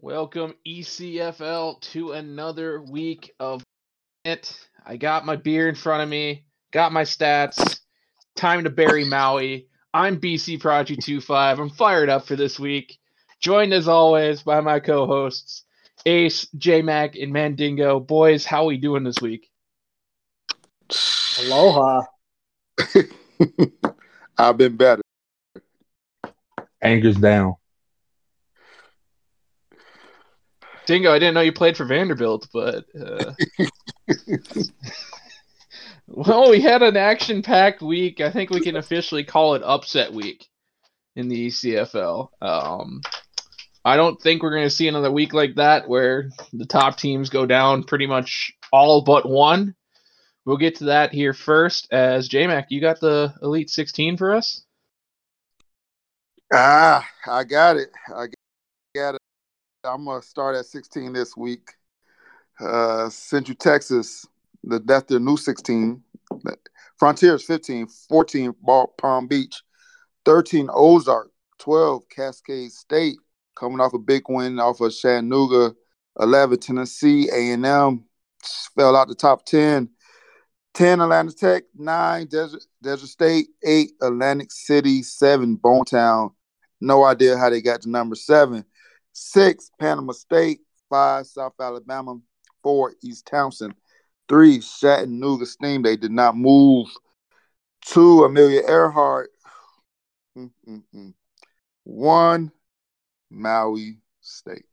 Welcome ECFL to another week of it. I got my beer in front of me, got my stats. Time to bury Maui. I'm BC Prodigy 25. I'm fired up for this week. Joined as always by my co-hosts Ace, J Mac, and Mandingo. Boys, how we doing this week? Aloha. I've been better. Anger's down. Dingo, I didn't know you played for Vanderbilt, but uh... well, we had an action-packed week. I think we can officially call it upset week in the ECFL. Um, I don't think we're going to see another week like that where the top teams go down pretty much all but one. We'll get to that here first. As JMac, you got the Elite 16 for us? Ah, I got it. I got it. I'm gonna start at 16 this week. Uh, Central Texas, the that's their new 16. Frontiers 15, 14 Palm Beach, 13 Ozark, 12 Cascade State, coming off a big win off of Chattanooga, 11 Tennessee A&M fell out the top 10. 10 Atlanta Tech, 9 Desert, Desert State, 8 Atlantic City, 7 Bonetown. No idea how they got to number 7. 6 Panama State, 5 South Alabama, 4 East Townsend, 3 Chattanooga Steam. They did not move. 2 Amelia Earhart. Mm-mm-mm. 1 Maui State.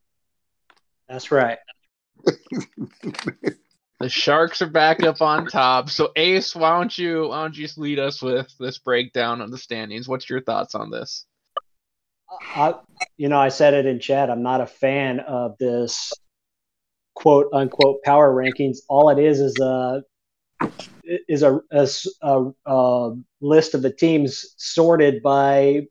That's right. the Sharks are back up on top. So Ace, why don't you why don't you just lead us with this breakdown of the standings? What's your thoughts on this? I, you know, I said it in chat. I'm not a fan of this quote unquote power rankings. All it is is a is a, a, a list of the teams sorted by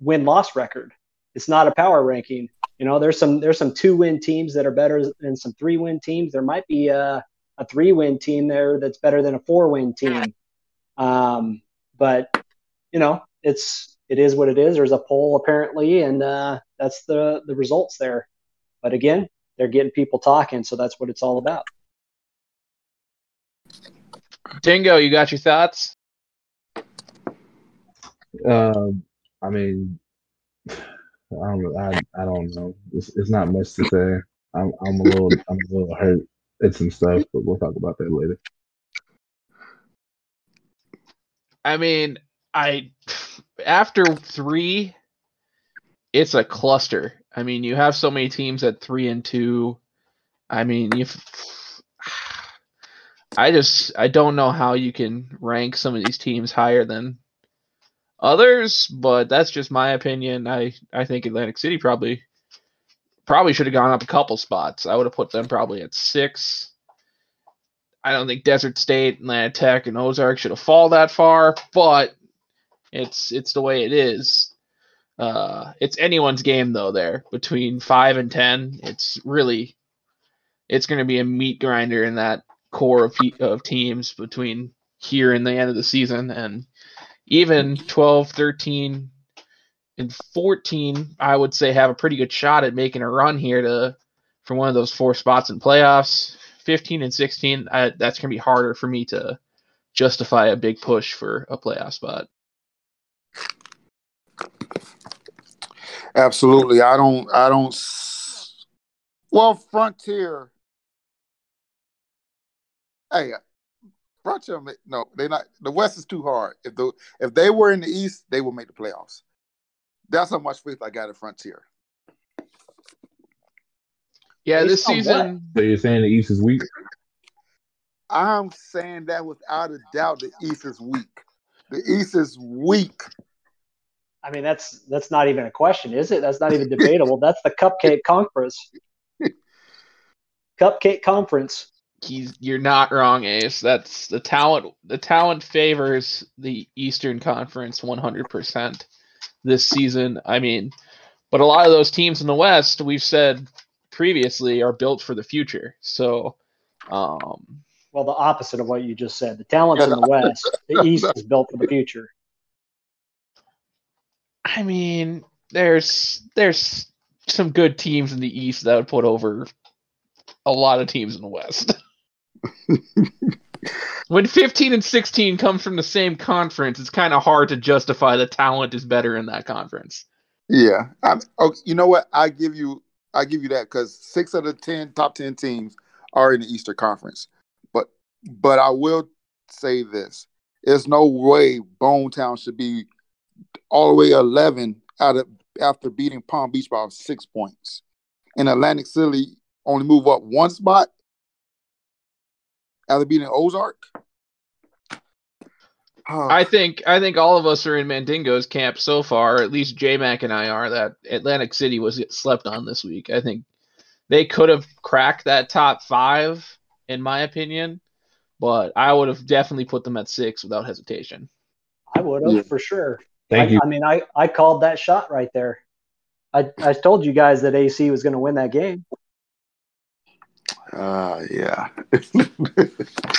win loss record. It's not a power ranking. You know, there's some there's some two win teams that are better than some three win teams. There might be a, a three win team there that's better than a four win team. Um, but you know, it's it is what it is. There's a poll apparently, and uh, that's the the results there. But again, they're getting people talking, so that's what it's all about. Dingo, you got your thoughts? Uh, I mean, I don't, I, I don't know. It's, it's not much to say. I'm, I'm a little, I'm a little hurt at some stuff, but we'll talk about that later. I mean, I after three, it's a cluster. I mean, you have so many teams at three and two. I mean, you. I just I don't know how you can rank some of these teams higher than others, but that's just my opinion. I I think Atlantic City probably probably should have gone up a couple spots. I would have put them probably at six. I don't think Desert State, Atlanta Tech, and Ozark should have fall that far, but it's it's the way it is. Uh, it's anyone's game though. There between five and ten, it's really it's going to be a meat grinder in that core of of teams between here and the end of the season, and even 12, 13, and 14, I would say have a pretty good shot at making a run here to for one of those four spots in playoffs. 15 and 16, I, that's going to be harder for me to justify a big push for a playoff spot. Absolutely. I don't I don't well, Frontier. Hey, uh, Frontier, no, they're not. The West is too hard. If the if they were in the East, they would make the playoffs. That's how much faith I got in Frontier. Yeah, this season. So you're saying the East is weak? I'm saying that without a doubt, the East is weak. The East is weak. I mean, that's that's not even a question, is it? That's not even debatable. that's the cupcake conference. cupcake conference he's you're not wrong, Ace. That's the talent. The talent favors the Eastern Conference 100% this season. I mean, but a lot of those teams in the West, we've said previously, are built for the future. So, um, well, the opposite of what you just said. The talent's in the West. The East is built for the future. I mean, there's there's some good teams in the East that would put over a lot of teams in the West. when 15 and 16 comes from the same conference, it's kind of hard to justify the talent is better in that conference. Yeah, I, oh, you know what? I give you, I give you that because six of the ten top ten teams are in the Eastern Conference. But, but I will say this: there's no way Bonetown should be all the way 11 out of after beating Palm Beach by six points, and Atlantic City only move up one spot after beating Ozark. Oh. I think I think all of us are in Mandingo's camp so far. At least J Mac and I are. That Atlantic City was slept on this week. I think they could have cracked that top five, in my opinion, but I would have definitely put them at six without hesitation. I would have yeah. for sure. Thank I, you. I mean, I I called that shot right there. I I told you guys that AC was going to win that game. Uh, yeah.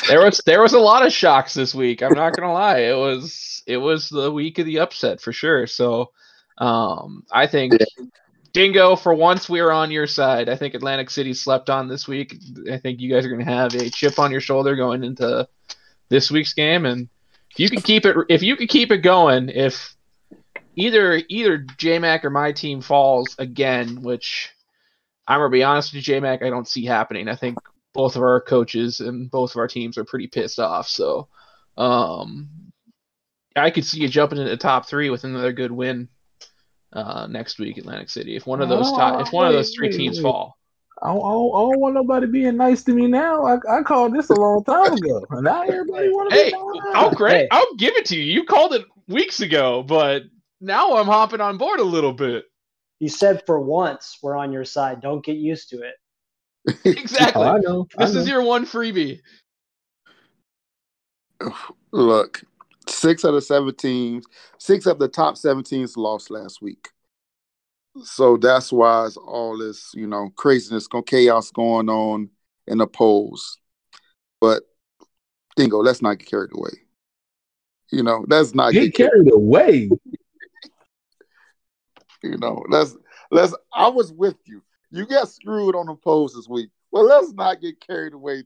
there was there was a lot of shocks this week. I'm not gonna lie. It was it was the week of the upset for sure. So, um, I think yeah. Dingo, for once we are on your side. I think Atlantic City slept on this week. I think you guys are gonna have a chip on your shoulder going into this week's game, and if you can keep it, if you can keep it going, if either either JMac or my team falls again, which I'm gonna be honest with you, JMac, I don't see happening. I think both of our coaches and both of our teams are pretty pissed off. So um, I could see you jumping into the top three with another good win uh, next week, Atlantic City. If one of those top, if one of those three teams fall. I don't, I don't, want nobody being nice to me now. I, I called this a long time ago, and now everybody want to. Hey, I'll great. I'll give it to you. You called it weeks ago, but now I'm hopping on board a little bit. You said for once we're on your side. Don't get used to it. exactly. Oh, I know. This I know. is your one freebie. Look, six of the seven teams, six of the top seven teams lost last week. So that's why it's all this, you know, craziness, chaos going on in the polls. But Dingo, let's not get carried away. You know, let's not get, get carried, carried away. You know, let's let's. I was with you. You got screwed on the polls this week. Well, let's not get carried away.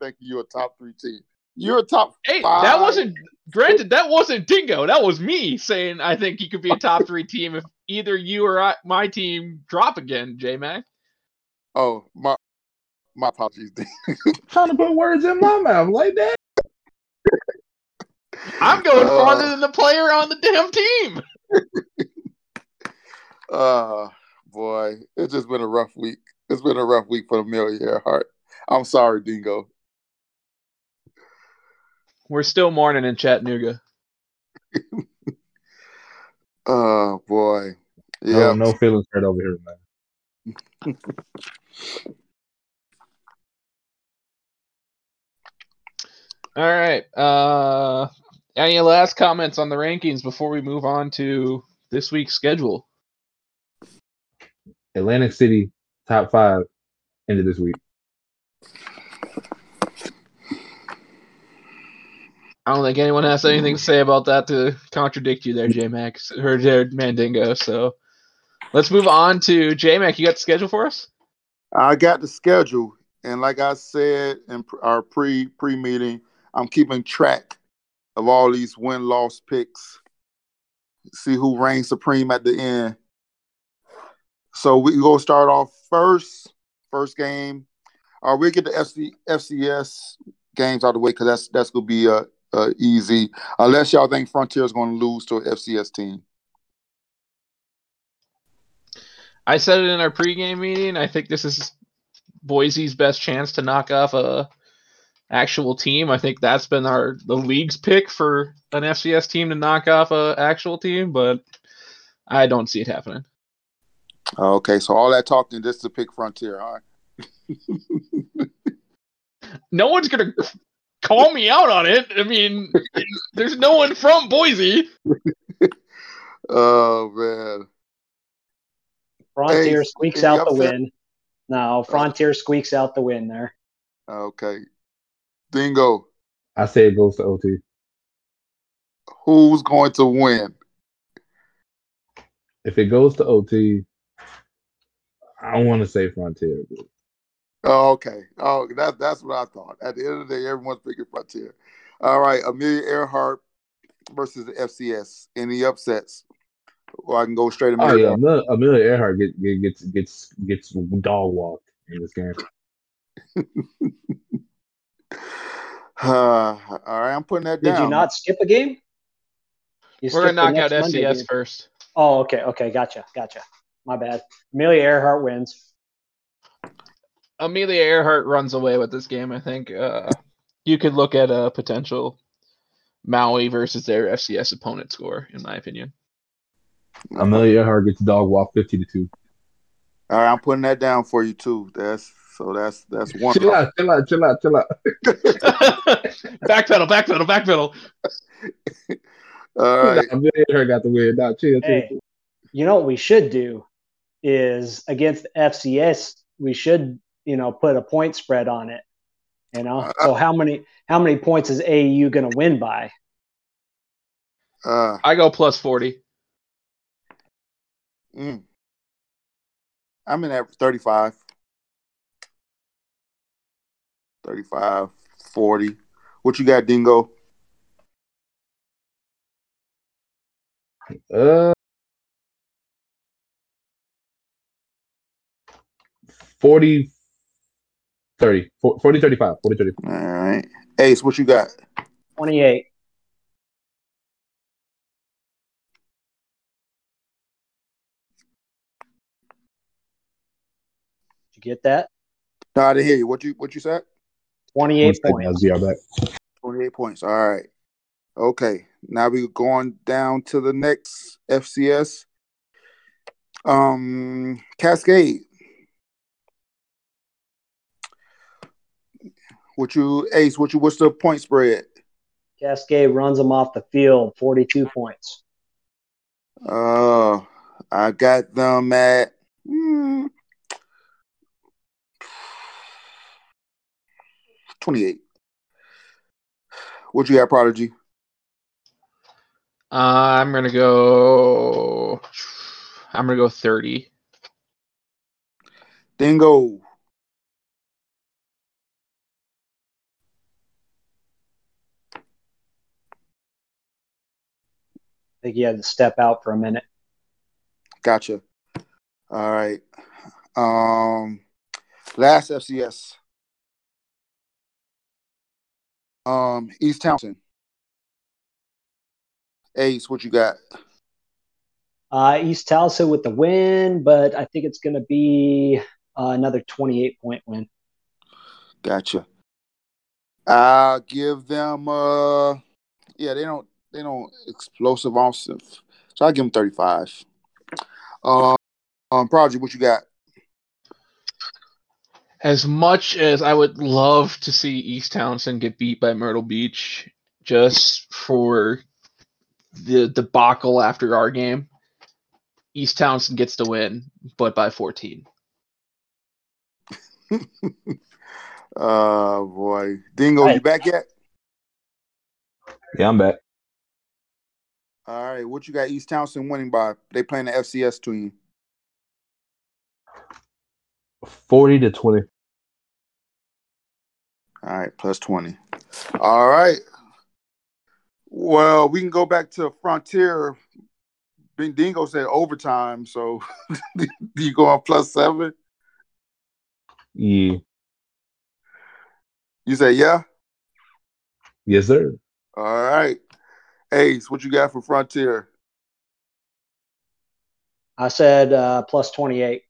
Thinking you're a top three team. You're a top. Hey, five. that wasn't. Granted, that wasn't Dingo. That was me saying I think he could be a top three team if either you or I, my team drop again. J Mac. Oh my, my apologies. Trying to put words in my mouth like that. I'm going uh, farther than the player on the damn team. Uh boy, it's just been a rough week. It's been a rough week for the Amelia Earhart. I'm sorry, Dingo. We're still mourning in Chattanooga. oh boy. Yeah. No, no feelings hurt over here, man. All right. Uh any last comments on the rankings before we move on to this week's schedule? Atlantic City top five into this week. I don't think anyone has anything to say about that to contradict you there, J Mac or there, Mandingo. So let's move on to J Mac. You got the schedule for us? I got the schedule, and like I said in our pre pre meeting, I'm keeping track of all these win loss picks. See who reigns supreme at the end. So we go start off first, first game. Uh, we get the FC, FCS games out of the way because that's that's gonna be uh, uh, easy. Unless y'all think Frontier is going to lose to an FCS team. I said it in our pregame meeting. I think this is Boise's best chance to knock off a actual team. I think that's been our the league's pick for an FCS team to knock off a actual team, but I don't see it happening. Okay, so all that talking just to pick Frontier, all right. no one's gonna call me out on it. I mean, there's no one from Boise. oh man. Frontier hey, squeaks out the win. No, Frontier squeaks out the win there. Okay. Dingo. I say it goes to OT. Who's going to win? If it goes to OT, I want to say Frontier. But Oh, okay. Oh, that, that's what I thought. At the end of the day, everyone's picking Frontier. All right, Amelia Earhart versus the FCS. Any upsets? Well, I can go straight to oh Amelia. yeah, Amelia, Amelia Earhart get, get, gets gets gets dog walked in this game. Uh, all right, I'm putting that Did down. Did you not skip a game? You We're gonna knock out next Monday FCS first. Oh, okay, okay, gotcha, gotcha. My bad. Amelia Earhart wins. Amelia Earhart runs away with this game. I think uh, you could look at a potential Maui versus their FCS opponent score, in my opinion. Amelia Earhart gets dog walk fifty to two. All right, I'm putting that down for you too. That's so that's that's one. Chill out, chill out, chill out, chill out. backpedal, backpedal, backpedal. All right. Amelia Earhart got the win. Now chill, chill. You know what we should do is against FCS, we should, you know, put a point spread on it. You know, so how many how many points is AU going to win by? Uh, I go plus forty. mm. I'm in at 35. 35, 40. What you got, Dingo? Uh, 40, 30, 40, 35, 40, 35. All right. Ace, what you got? Twenty eight. Did you get that? No, I didn't hear you. What you what you said? Twenty One eight second, points. I'll be right back. 28 points. All right. Okay. Now we're going down to the next FCS. Um Cascade. What you Ace, what you what's the point spread? Cascade runs them off the field, forty two points. Uh I got them at hmm, 28. What you got, Prodigy? Uh, I'm gonna go. I'm gonna go thirty. Dingo. I think he had to step out for a minute. Gotcha. All right. Um last FCS. Um East Townsend. Ace, what you got? Uh, East Townsend with the win, but I think it's going to be uh, another 28 point win. Gotcha. I'll give them uh yeah, they don't they don't explosive offensive. So I'll give them 35. Um um Prodigy, what you got? As much as I would love to see East Townsend get beat by Myrtle Beach, just for the debacle after our game, East Townsend gets the win, but by 14. uh boy. Dingo, you back yet? Yeah, I'm back. All right, what you got East Townsend winning by? They playing the FCS team. 40 to 20. All right, plus 20. All right. Well, we can go back to Frontier. Bing Dingo said overtime, so do you go on plus seven? Yeah. You say yeah? Yes, sir. All right. Ace, what you got for Frontier? I said uh, plus 28.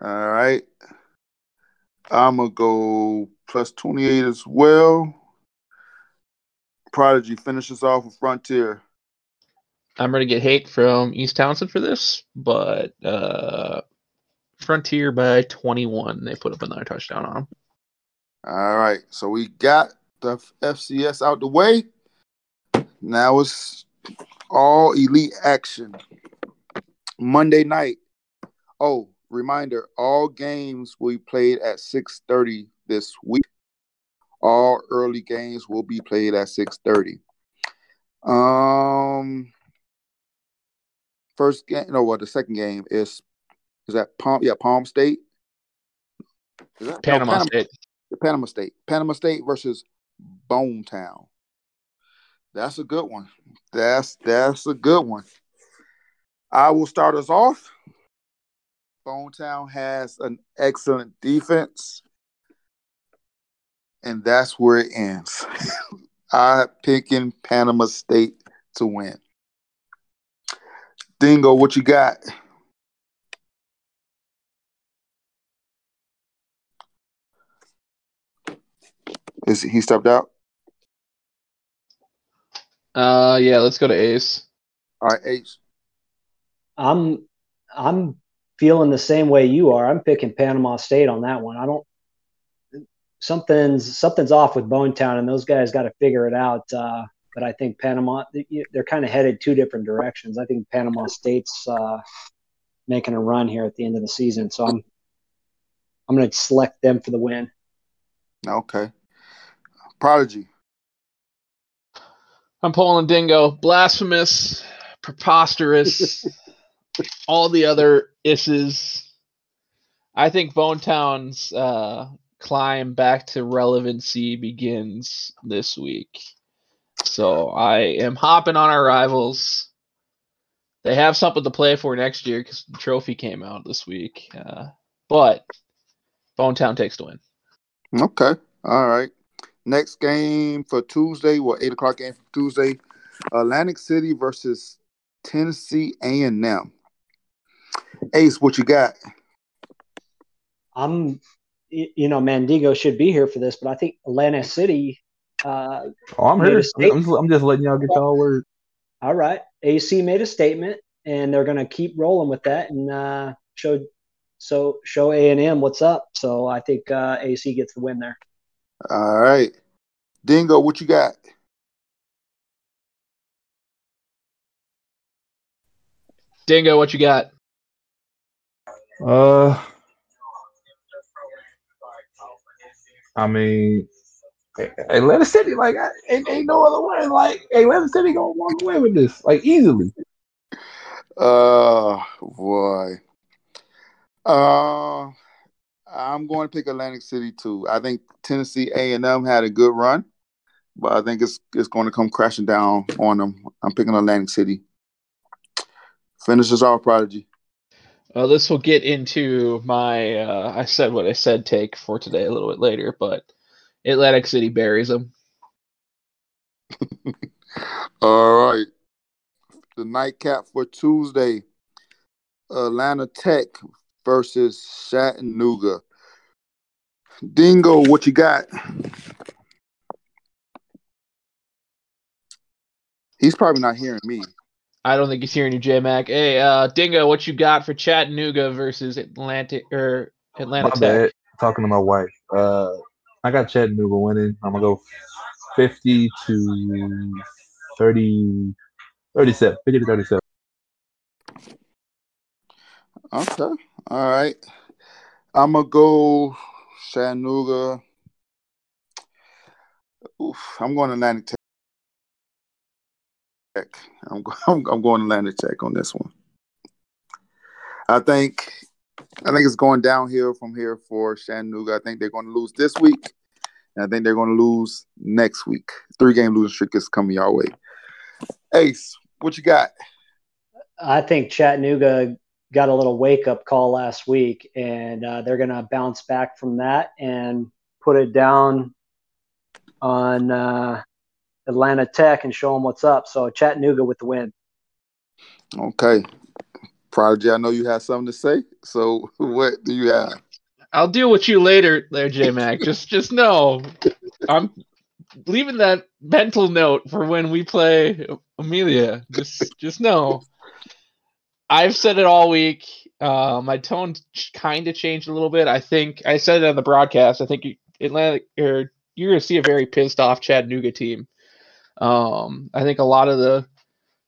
All right. I'm going to go plus 28 as well. Prodigy finishes off with Frontier. I'm gonna get hate from East Townsend for this, but uh, Frontier by 21. They put up another touchdown on them. All right. So we got the FCS out the way. Now it's all elite action. Monday night. Oh, reminder, all games will be played at 6:30 this week. All early games will be played at 6:30. Um first game no what the second game is Is that Palm? Yeah, Palm State. Is that Palm? Yeah, Palm State. Is that no, Panama State. Panama State. Panama State versus Bone Town. That's a good one. That's that's a good one. I will start us off. Bone Town has an excellent defense, and that's where it ends. I picking Panama State to win. Dingo, what you got? Is he stepped out? Uh, yeah. Let's go to Ace. All right, Ace. I'm I'm feeling the same way you are. I'm picking Panama State on that one. I don't something's something's off with Bone Town, and those guys got to figure it out. Uh, but I think Panama they're kind of headed two different directions. I think Panama State's uh, making a run here at the end of the season, so I'm I'm going to select them for the win. Okay, Prodigy. I'm pulling Dingo. Blasphemous, preposterous, all the other isses. I think Bone Town's uh, climb back to relevancy begins this week. So I am hopping on our rivals. They have something to play for next year because the trophy came out this week. Uh, but Bone Town takes the win. Okay. All right. Next game for Tuesday, well, eight o'clock game for Tuesday, Atlantic City versus Tennessee A and M. Ace, what you got? I'm, you know, Mandigo should be here for this, but I think Atlantic City. Uh, oh, I'm here. I'm, I'm just letting y'all get y'all word. All right, AC made a statement, and they're going to keep rolling with that and uh, show so show A and M what's up. So I think uh, AC gets the win there. All right. Dingo, what you got? Dingo, what you got? Uh, I mean, Atlanta City, like, ain't, ain't no other way. Like, Atlanta City gonna walk away with this, like, easily. Uh, boy. Uh, I'm going to pick Atlantic City too. I think Tennessee A&M had a good run, but I think it's it's going to come crashing down on them. I'm picking Atlantic City. Finishes off, Prodigy. Uh, this will get into my uh, I said what I said take for today a little bit later, but Atlantic City buries them. All right. The nightcap for Tuesday. Atlanta Tech versus Chattanooga. Dingo, what you got? He's probably not hearing me. I don't think he's hearing you, J Mac. Hey, uh, Dingo, what you got for Chattanooga versus Atlantic or Atlanta My Tech? bad. Talking to my wife. Uh, I got Chattanooga winning. I'm gonna go 50 to 30, 37, 50 to 37. Okay. All right. I'm gonna go Chattanooga. Oof, I'm going Atlantic Tech. I'm, I'm, I'm going Atlantic Tech on this one. I think I think it's going downhill from here for Chattanooga. I think they're going to lose this week, and I think they're going to lose next week. Three game losing streak is coming your way. Ace, what you got? I think Chattanooga got a little wake up call last week, and uh, they're going to bounce back from that and put it down on uh, Atlanta Tech and show them what's up. So Chattanooga with the win. Okay. Prodigy, I know you have something to say. So what do you have? I'll deal with you later, there, J Mac. just just know, I'm leaving that mental note for when we play Amelia. Just just know, I've said it all week. Uh, my tone kind of changed a little bit. I think I said it on the broadcast. I think Atlanta or you're going to see a very pissed off Chattanooga team. Um, I think a lot of the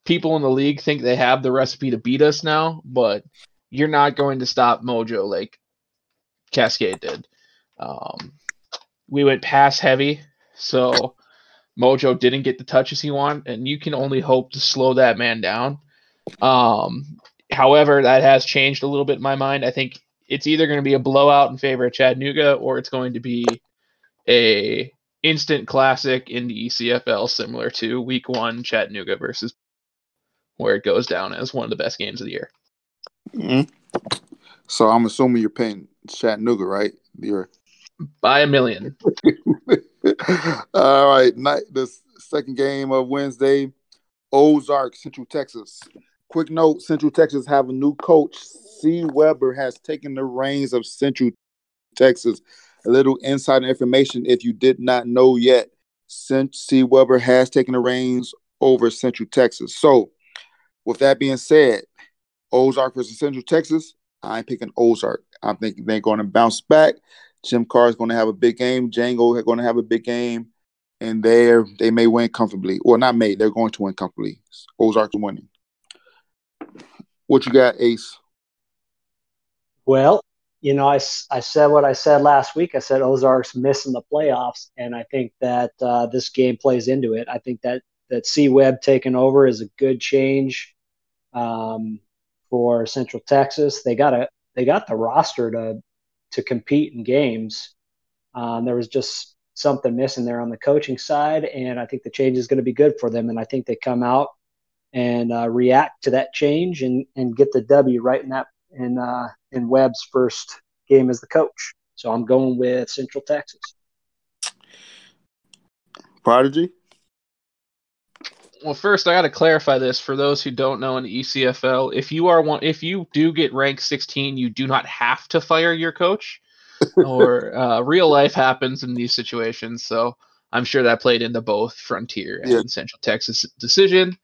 people in the league think they have the recipe to beat us now, but you're not going to stop Mojo like Cascade did. Um, we went pass heavy, so Mojo didn't get the touches he wanted, and you can only hope to slow that man down. Um, however, that has changed a little bit in my mind. I think it's either going to be a blowout in favor of Chattanooga or it's going to be a instant classic in the ECFL, similar to Week One Chattanooga versus, where it goes down as one of the best games of the year. Mm-hmm. So I'm assuming you're paying Chattanooga, right? You're by a million. All right, night the second game of Wednesday, Ozark, Central Texas. Quick note: Central Texas have a new coach. C. Weber has taken the reins of Central Texas. A little insider information, if you did not know yet, Since C. Weber has taken the reins over Central Texas. So, with that being said, Ozark versus Central Texas, I'm picking Ozark. I'm thinking they're going to bounce back. Jim Carr is going to have a big game. Django is going to have a big game, and they they may win comfortably. Well, not may. They're going to win comfortably. Ozark's winning. What you got, Ace? Well, you know, I, I said what I said last week. I said Ozark's missing the playoffs, and I think that uh, this game plays into it. I think that that C Web taking over is a good change um, for Central Texas. They got a they got the roster to to compete in games. Um, there was just something missing there on the coaching side, and I think the change is going to be good for them. And I think they come out and uh, react to that change and and get the W right in that in uh, in Webb's first game as the coach. So I'm going with Central Texas. Prodigy. Well, first I got to clarify this for those who don't know in ECFL. If you are one, if you do get ranked 16, you do not have to fire your coach. or uh, real life happens in these situations. So I'm sure that played into both Frontier and yeah. Central Texas decision.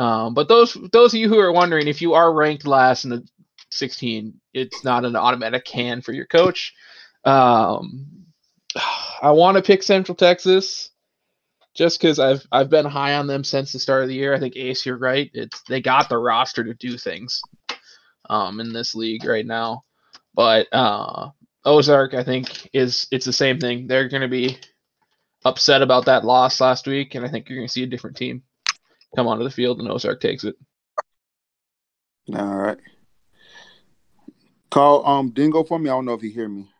Um, but those those of you who are wondering, if you are ranked last in the 16, it's not an automatic can for your coach. Um, I want to pick Central Texas just because I've I've been high on them since the start of the year. I think Ace, you're right. It's they got the roster to do things um, in this league right now. But uh, Ozark, I think, is it's the same thing. They're going to be upset about that loss last week, and I think you're going to see a different team come onto the field, and Ozark takes it. All right. Call um Dingo for me. I don't know if you hear me.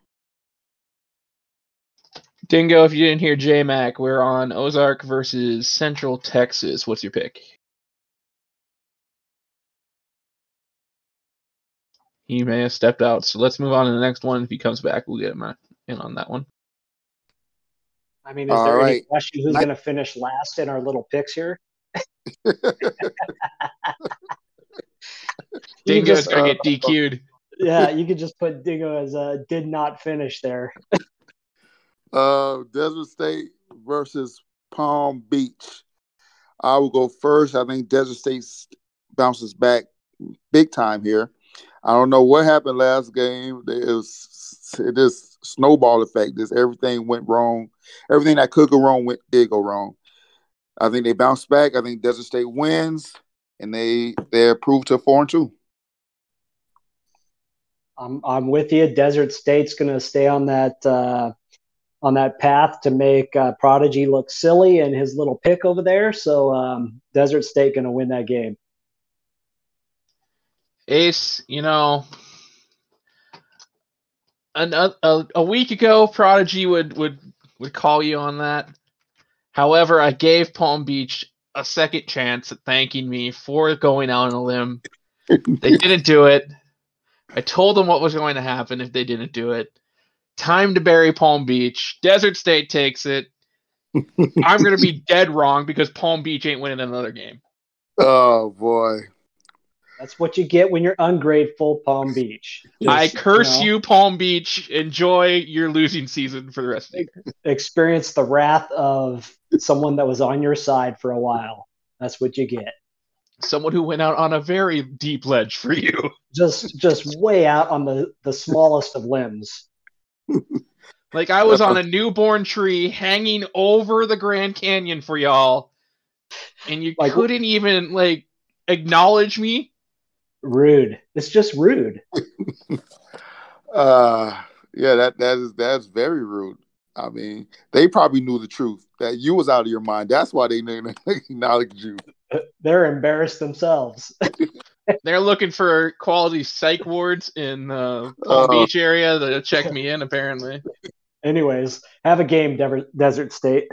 Dingo, if you didn't hear J Mac, we're on Ozark versus Central Texas. What's your pick? He may have stepped out, so let's move on to the next one. If he comes back, we'll get him in on that one. I mean, is All there right. any question who's going to finish last in our little picks here? Dingo's going to get DQ'd yeah, you could just put Dingo as a did not finish there. uh, Desert State versus Palm Beach. I will go first. I think Desert State bounces back big time here. I don't know what happened last game. It was it is snowball effect. This everything went wrong. Everything that could go wrong went did go wrong. I think they bounce back. I think Desert State wins, and they they're approved to four and two. I'm I'm with you. Desert State's going to stay on that uh, on that path to make uh, Prodigy look silly and his little pick over there. So um, Desert State going to win that game. Ace, you know, an, a, a week ago, Prodigy would would would call you on that. However, I gave Palm Beach a second chance at thanking me for going out on a limb. they didn't do it. I told them what was going to happen if they didn't do it. Time to bury Palm Beach. Desert State takes it. I'm going to be dead wrong because Palm Beach ain't winning another game. Oh boy. That's what you get when you're ungrateful, Palm Beach. Just, I curse you, know, you, Palm Beach. Enjoy your losing season for the rest of the year. Experience the wrath of someone that was on your side for a while. That's what you get someone who went out on a very deep ledge for you. Just just way out on the the smallest of limbs. like I was on a newborn tree hanging over the Grand Canyon for y'all, and you like, couldn't even like acknowledge me. Rude. It's just rude. uh yeah, that that is that's very rude. I mean, they probably knew the truth that you was out of your mind. That's why they didn't acknowledge you. They're embarrassed themselves. they're looking for quality psych wards in uh, Palm Uh. Beach area to check me in. Apparently, Anyways, have a game, Dever- Desert State.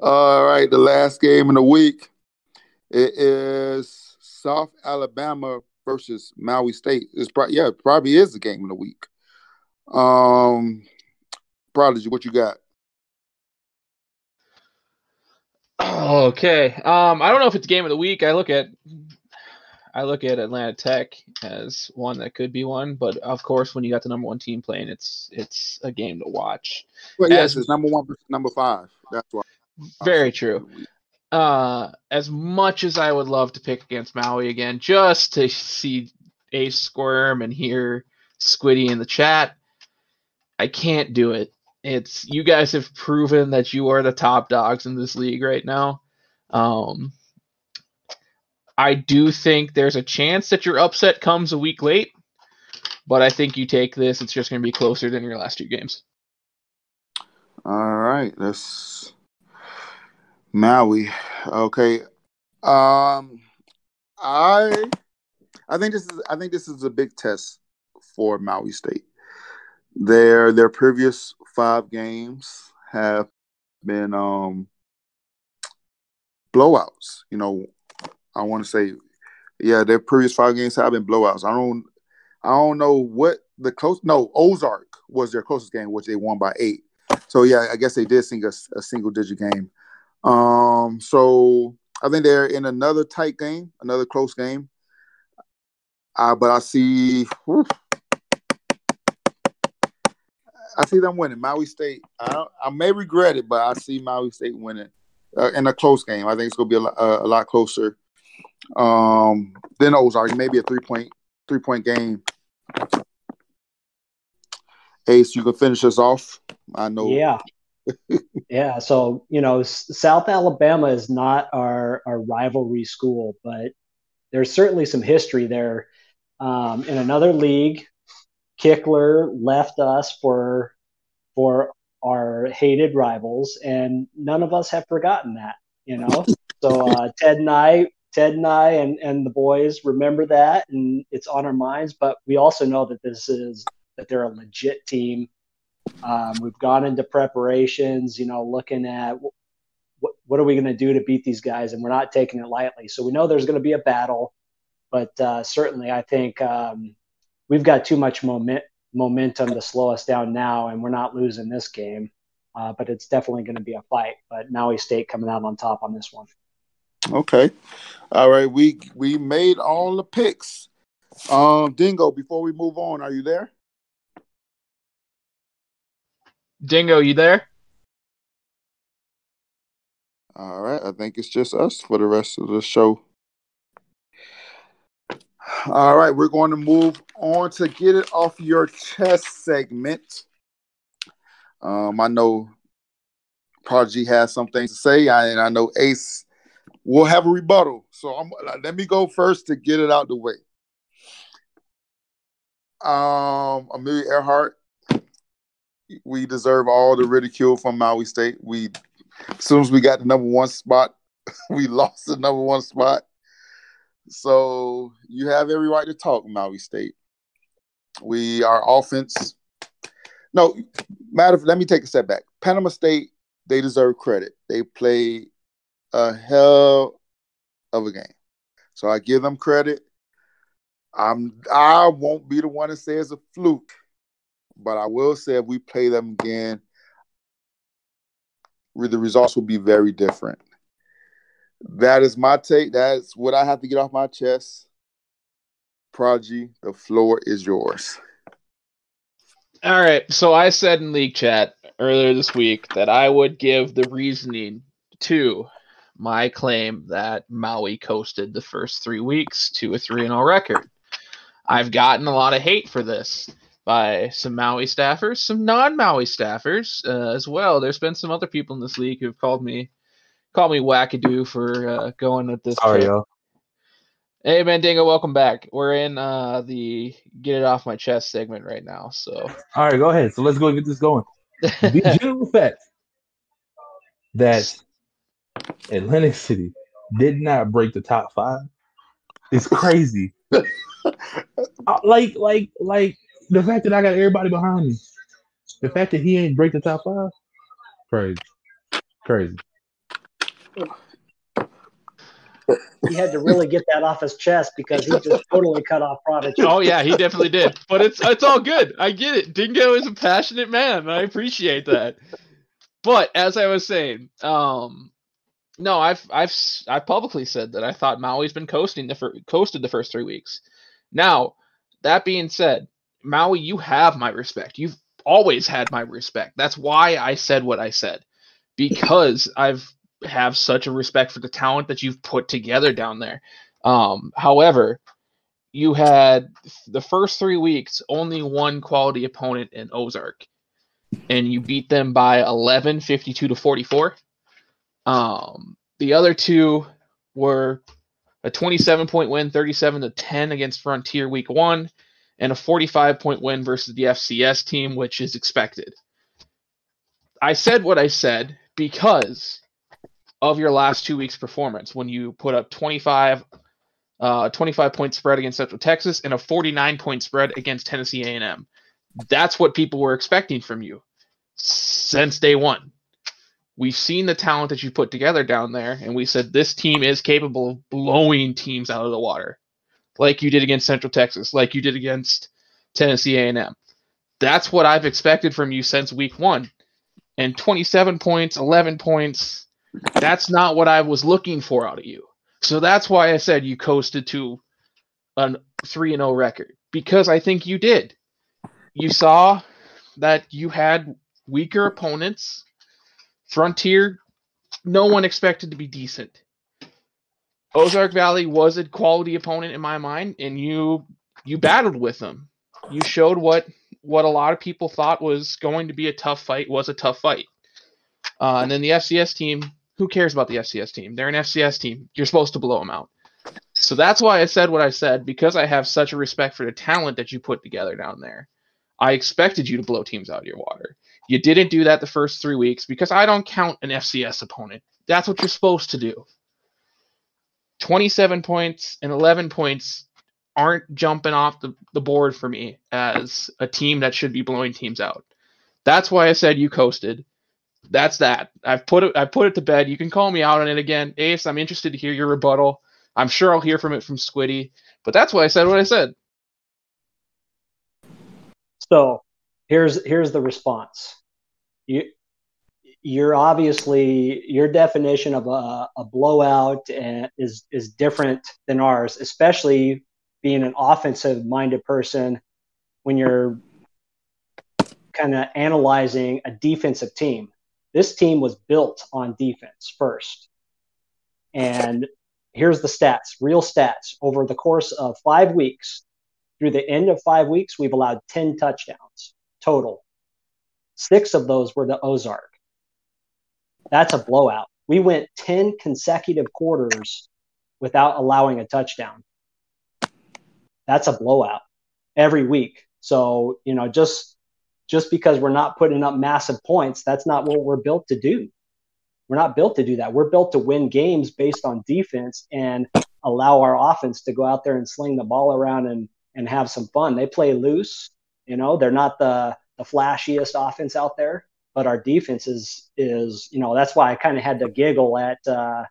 All right, the last game in the week. It is South Alabama versus Maui State. is probably yeah, probably is the game of the week. Um, Prodigy, what you got? okay. Um, I don't know if it's game of the week. I look at I look at Atlanta Tech as one that could be one, but of course, when you got the number one team playing, it's it's a game to watch. Well, yes, As- it's number one versus number five. That's why. Very true. Uh, as much as I would love to pick against Maui again, just to see Ace squirm and hear Squiddy in the chat, I can't do it. It's you guys have proven that you are the top dogs in this league right now. Um, I do think there's a chance that your upset comes a week late, but I think you take this. It's just going to be closer than your last two games. All right, that's Maui. Okay. Um I I think this is I think this is a big test for Maui State. Their their previous five games have been um blowouts. You know, I want to say yeah, their previous five games have been blowouts. I don't I don't know what the close no, Ozark was their closest game, which they won by eight. So yeah, I guess they did sing a, a single digit game. Um, so I think they're in another tight game, another close game. Uh, but I see, whew. I see them winning. Maui State. I, I may regret it, but I see Maui State winning uh, in a close game. I think it's going to be a, a, a lot closer um, than Ozark. Maybe a three point three point game. Ace, you can finish us off. I know. Yeah. Yeah. So, you know, South Alabama is not our, our rivalry school, but there's certainly some history there. Um, in another league, Kickler left us for for our hated rivals, and none of us have forgotten that, you know. so uh, Ted and I, Ted and I, and and the boys remember that, and it's on our minds. But we also know that this is that they're a legit team. Um, we've gone into preparations, you know, looking at what, what are we going to do to beat these guys, and we're not taking it lightly. So we know there's going to be a battle, but uh, certainly I think um, we've got too much moment, momentum to slow us down now, and we're not losing this game. Uh, but it's definitely going to be a fight. But Maui State coming out on top on this one. Okay. All right. We we made all the picks. Um, Dingo, before we move on, are you there? Dingo, you there? All right. I think it's just us for the rest of the show. All right, we're going to move on to get it off your chest segment. Um, I know Prodigy has some things to say, and I know Ace will have a rebuttal. So I'm, let me go first to get it out the way. Um, Amelia Earhart, we deserve all the ridicule from Maui State. We, as soon as we got the number one spot, we lost the number one spot. So you have every right to talk, Maui State. We our offense. No, matter. Let me take a step back. Panama State, they deserve credit. They play a hell of a game. So I give them credit. I'm I won't be the one to say it's a fluke, but I will say if we play them again, the results will be very different. That is my take. That's what I have to get off my chest. Prodigy, the floor is yours. All right. So I said in league chat earlier this week that I would give the reasoning to my claim that Maui coasted the first three weeks to a 3 0 record. I've gotten a lot of hate for this by some Maui staffers, some non Maui staffers uh, as well. There's been some other people in this league who've called me called me wackadoo for uh, going at this. Sorry, pick. y'all. Hey man, Dingo, welcome back. We're in uh, the get it off my chest segment right now. So All right, go ahead. So let's go get this going. The general fact that Atlantic City did not break the top five is crazy. Uh, like, like, like the fact that I got everybody behind me. The fact that he ain't break the top five, crazy, crazy. He had to really get that off his chest because he just totally cut off Prodigy. Oh yeah, he definitely did. But it's it's all good. I get it. Dingo is a passionate man. I appreciate that. But as I was saying, um, no, I've I've I publicly said that I thought Maui's been coasting the fir- coasted the first three weeks. Now, that being said, Maui, you have my respect. You've always had my respect. That's why I said what I said because I've have such a respect for the talent that you've put together down there. Um, however, you had the first three weeks only one quality opponent in Ozark, and you beat them by 11, 52 to 44. Um, the other two were a 27 point win, 37 to 10 against Frontier week one, and a 45 point win versus the FCS team, which is expected. I said what I said because of your last two weeks' performance when you put up 25, uh, 25 point spread against Central Texas and a 49 point spread against Tennessee A&M. That's what people were expecting from you since day one. We've seen the talent that you put together down there, and we said this team is capable of blowing teams out of the water, like you did against Central Texas, like you did against Tennessee A&M. That's what I've expected from you since week one. And 27 points, 11 points, that's not what I was looking for out of you. So that's why I said you coasted to a 3 and 0 record because I think you did. You saw that you had weaker opponents. Frontier, no one expected to be decent. Ozark Valley was a quality opponent in my mind, and you you battled with them. You showed what what a lot of people thought was going to be a tough fight was a tough fight. Uh, and then the FCS team, who cares about the FCS team? They're an FCS team. You're supposed to blow them out. So that's why I said what I said because I have such a respect for the talent that you put together down there. I expected you to blow teams out of your water. You didn't do that the first three weeks because I don't count an FCS opponent. That's what you're supposed to do. 27 points and 11 points aren't jumping off the, the board for me as a team that should be blowing teams out. That's why I said you coasted. That's that. I've put it I put it to bed. You can call me out on it again. Ace, I'm interested to hear your rebuttal. I'm sure I'll hear from it from Squiddy. But that's why I said what I said. So here's here's the response. You you're obviously your definition of a, a blowout eh, is is different than ours, especially being an offensive minded person when you're kind of analyzing a defensive team. This team was built on defense first. And here's the stats, real stats. Over the course of five weeks, through the end of five weeks, we've allowed 10 touchdowns total. Six of those were the Ozark. That's a blowout. We went 10 consecutive quarters without allowing a touchdown. That's a blowout every week. So, you know, just just because we're not putting up massive points, that's not what we're built to do. We're not built to do that. We're built to win games based on defense and allow our offense to go out there and sling the ball around and and have some fun. They play loose, you know, they're not the the flashiest offense out there, but our defense is is you know that's why I kind of had to giggle at uh,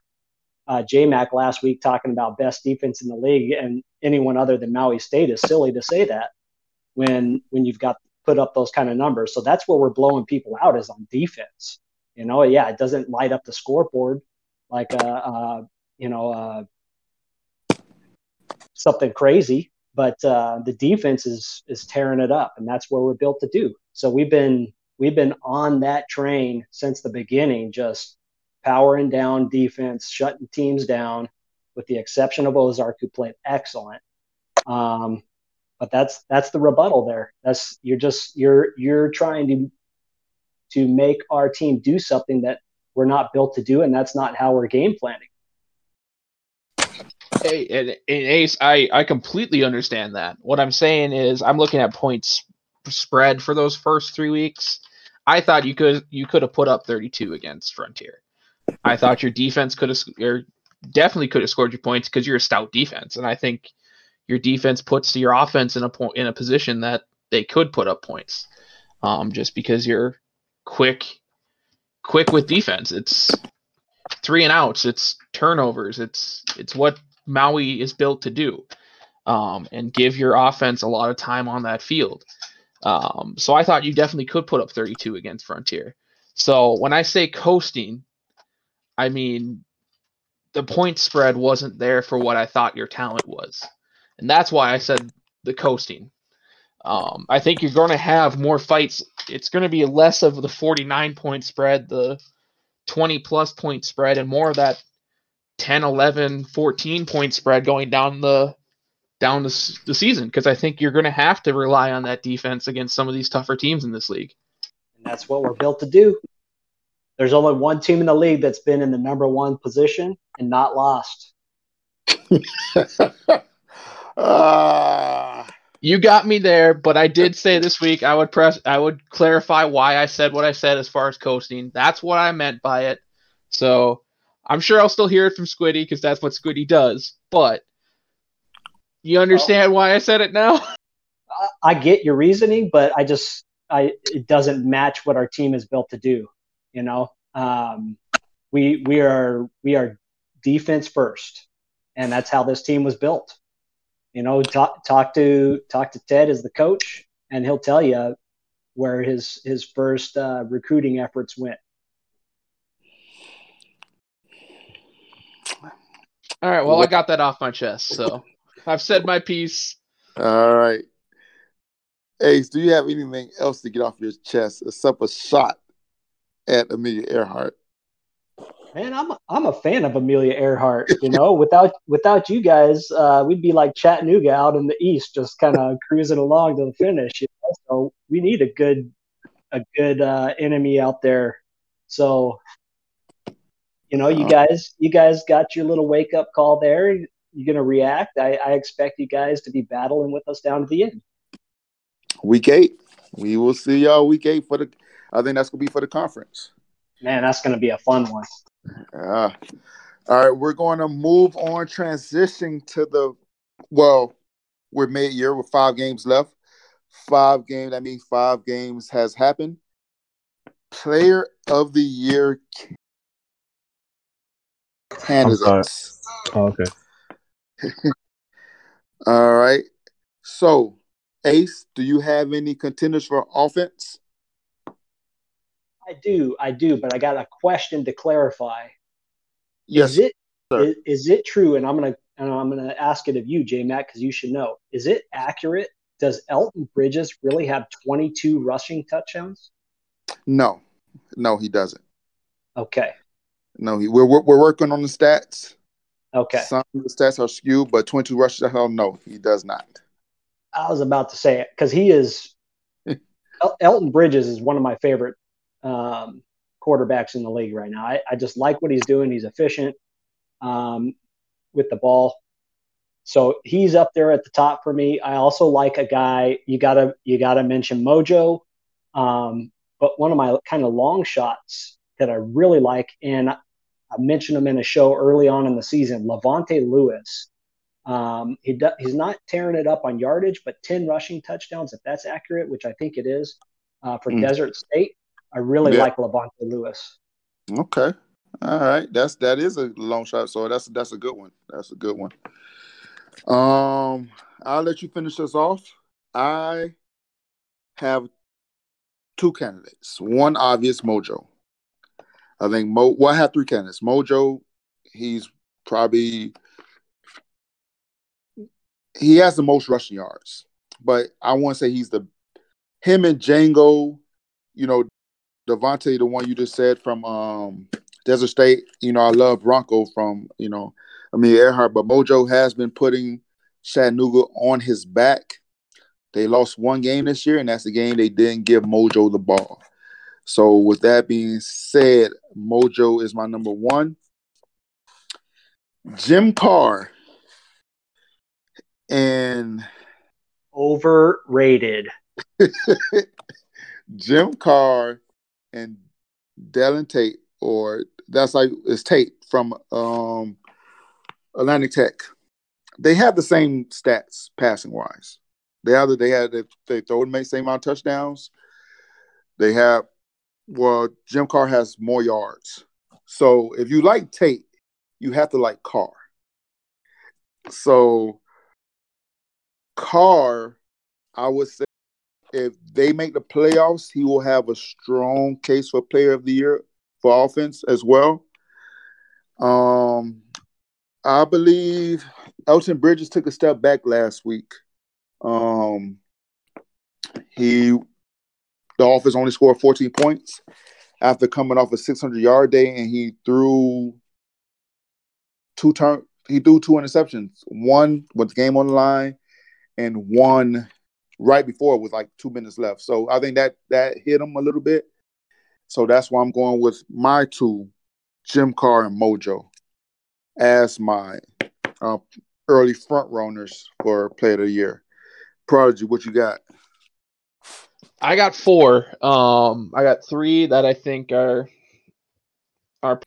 uh, JMac last week talking about best defense in the league, and anyone other than Maui State is silly to say that when when you've got put up those kind of numbers. So that's where we're blowing people out is on defense. You know, yeah, it doesn't light up the scoreboard like a, uh, you know uh, something crazy, but uh, the defense is is tearing it up, and that's where we're built to do. So we've been we've been on that train since the beginning, just powering down defense, shutting teams down, with the exception of Ozark, who played excellent. Um, but that's that's the rebuttal there. That's you're just you're you're trying to to make our team do something that we're not built to do, and that's not how we're game planning. Hey, and, and Ace, I I completely understand that. What I'm saying is, I'm looking at points spread for those first three weeks. I thought you could you could have put up 32 against Frontier. I thought your defense could have your definitely could have scored your points because you're a stout defense, and I think your defense puts your offense in a point in a position that they could put up points, um, just because you're quick, quick with defense. It's three and outs. It's turnovers. It's it's what Maui is built to do, um, and give your offense a lot of time on that field. Um, so I thought you definitely could put up 32 against Frontier. So when I say coasting, I mean the point spread wasn't there for what I thought your talent was, and that's why I said the coasting. Um, I think you're going to have more fights. It's going to be less of the 49 point spread, the 20 plus point spread, and more of that 10, 11, 14 point spread going down the down the, the season because I think you're going to have to rely on that defense against some of these tougher teams in this league. And that's what we're built to do. There's only one team in the league that's been in the number one position and not lost. uh, You got me there, but I did say this week I would press I would clarify why I said what I said as far as coasting. That's what I meant by it. So I'm sure I'll still hear it from Squiddy because that's what Squiddy does. But you understand why I said it now? I, I get your reasoning, but I just I it doesn't match what our team is built to do. You know, um, we we are we are defense first, and that's how this team was built. You know, talk talk to talk to Ted as the coach, and he'll tell you where his his first uh, recruiting efforts went. All right, well I got that off my chest, so I've said my piece. all right. Ace, do you have anything else to get off your chest except a shot at Amelia Earhart? Man, I'm a, I'm a fan of Amelia Earhart. You know, without without you guys, uh, we'd be like Chattanooga out in the east, just kind of cruising along to the finish. You know? So we need a good a good uh, enemy out there. So, you know, you guys you guys got your little wake up call there. You're gonna react. I, I expect you guys to be battling with us down to the end. Week eight. We will see y'all week eight for the. I think that's gonna be for the conference. Man, that's gonna be a fun one. Uh, all right, we're going to move on, transition to the. Well, we're mid year with five games left. Five games. That means five games has happened. Player of the year candidates. Oh, okay. All right. So, Ace, do you have any contenders for offense? I do, I do, but I got a question to clarify. Yes. is it is, is it true? And I'm gonna and I'm gonna ask it of you, J Mac, because you should know. Is it accurate? Does Elton Bridges really have 22 rushing touchdowns? No, no, he doesn't. Okay, No, he. We're, we're working on the stats. Okay. Some of the stats are skewed, but 22 rushes. Hell, no, he does not. I was about to say it because he is El- Elton Bridges is one of my favorite um, quarterbacks in the league right now. I, I just like what he's doing. He's efficient um, with the ball, so he's up there at the top for me. I also like a guy you gotta you gotta mention Mojo, um, but one of my kind of long shots that I really like, and I mentioned him in a show early on in the season, Levante Lewis. Um, he do, he's not tearing it up on yardage, but 10 rushing touchdowns, if that's accurate, which I think it is uh, for Mm. Desert State. I really Yeah. like Levante Lewis. Okay. All right. That's that is a long shot. So that's that's a good one. That's a good one. Um, I'll let you finish us off. I have two candidates. One obvious Mojo. I think Mo well, I have three candidates. Mojo, he's probably he has the most rushing yards. But I want to say he's the him and Django, you know, Devontae, the one you just said from um Desert State, you know, I love Bronco from, you know, I mean Earhart, but Mojo has been putting Chattanooga on his back. They lost one game this year, and that's the game they didn't give Mojo the ball. So with that being said, Mojo is my number one. Jim Carr and Overrated. Jim Carr and Dallin Tate, or that's like it's Tate from um Atlantic Tech. They have the same stats passing wise. They have they had they throw and make same amount of touchdowns. They have well, Jim Carr has more yards. So if you like Tate, you have to like Carr. So Carr, I would say if they make the playoffs, he will have a strong case for player of the year for offense as well. Um, I believe Elton Bridges took a step back last week. Um, he the offense only scored 14 points after coming off a 600 yard day, and he threw two turn. He threw two interceptions. One with the game on the line, and one right before with like two minutes left. So I think that that hit him a little bit. So that's why I'm going with my two, Jim Carr and Mojo, as my uh, early front runners for Player of the Year. Prodigy, what you got? I got four. Um, I got three that I think are are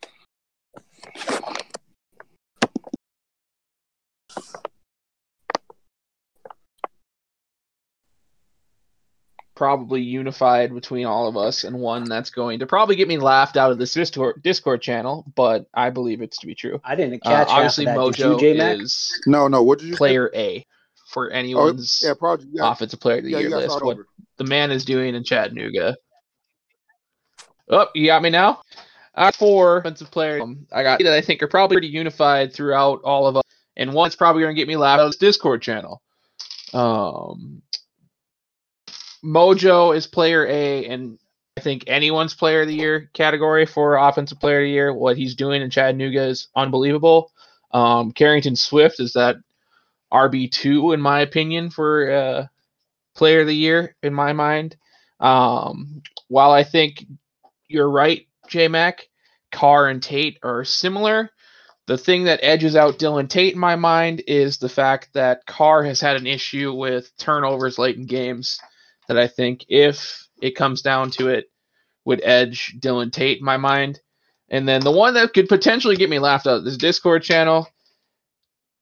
probably unified between all of us, and one that's going to probably get me laughed out of this Discord Discord channel, but I believe it's to be true. I didn't catch uh, obviously half of that. Mojo Did you, is No, no. What did you player A for Say? Oh, anyone's yeah, Prodigy. Yeah, offensive player of the yeah, year list. What over. the man is doing in Chattanooga. Oh, you got me now. I got four offensive players. Um, I got that I think are probably pretty unified throughout all of us, and one's probably going to get me laughed out of this Discord channel. Um, Mojo is player A, and I think anyone's player of the year category for offensive player of the year. What he's doing in Chattanooga is unbelievable. Um, Carrington Swift is that RB two in my opinion for uh, player of the year in my mind. Um, while I think you're right, J Mac, Carr and Tate are similar. The thing that edges out Dylan Tate in my mind is the fact that Carr has had an issue with turnovers late in games that I think if it comes down to it would edge Dylan Tate in my mind. And then the one that could potentially get me laughed out this Discord channel.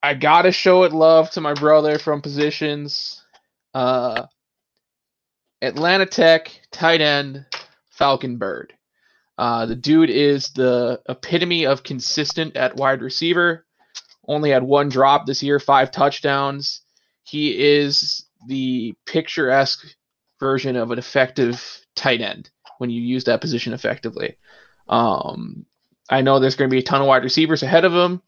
I gotta show it love to my brother from positions. Uh, Atlanta Tech tight end Falcon Bird. Uh, the dude is the epitome of consistent at wide receiver. Only had one drop this year, five touchdowns. He is the picturesque version of an effective tight end when you use that position effectively. Um, I know there's going to be a ton of wide receivers ahead of him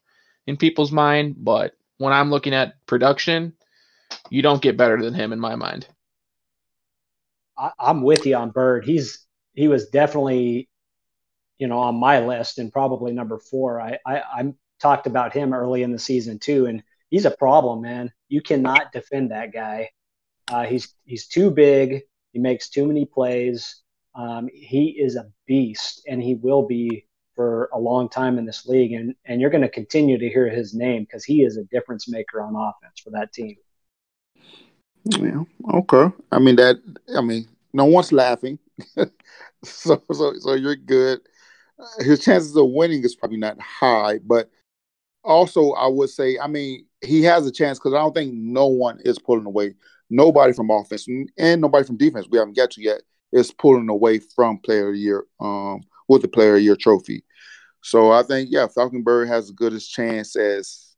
in people's mind, but when I'm looking at production, you don't get better than him in my mind. I, I'm with you on Bird. He's he was definitely, you know, on my list and probably number four. I I, I talked about him early in the season too, and he's a problem, man. You cannot defend that guy. Uh, he's he's too big. He makes too many plays. Um, he is a beast, and he will be for a long time in this league. And and you're going to continue to hear his name because he is a difference maker on offense for that team. Yeah. Okay. I mean that. I mean, no one's laughing, so so so you're good. Uh, His chances of winning is probably not high, but also I would say, I mean, he has a chance because I don't think no one is pulling away. Nobody from offense and nobody from defense we haven't got to yet is pulling away from Player of the Year um, with the Player of the Year trophy. So I think yeah, Falcon Bird has as good as chance as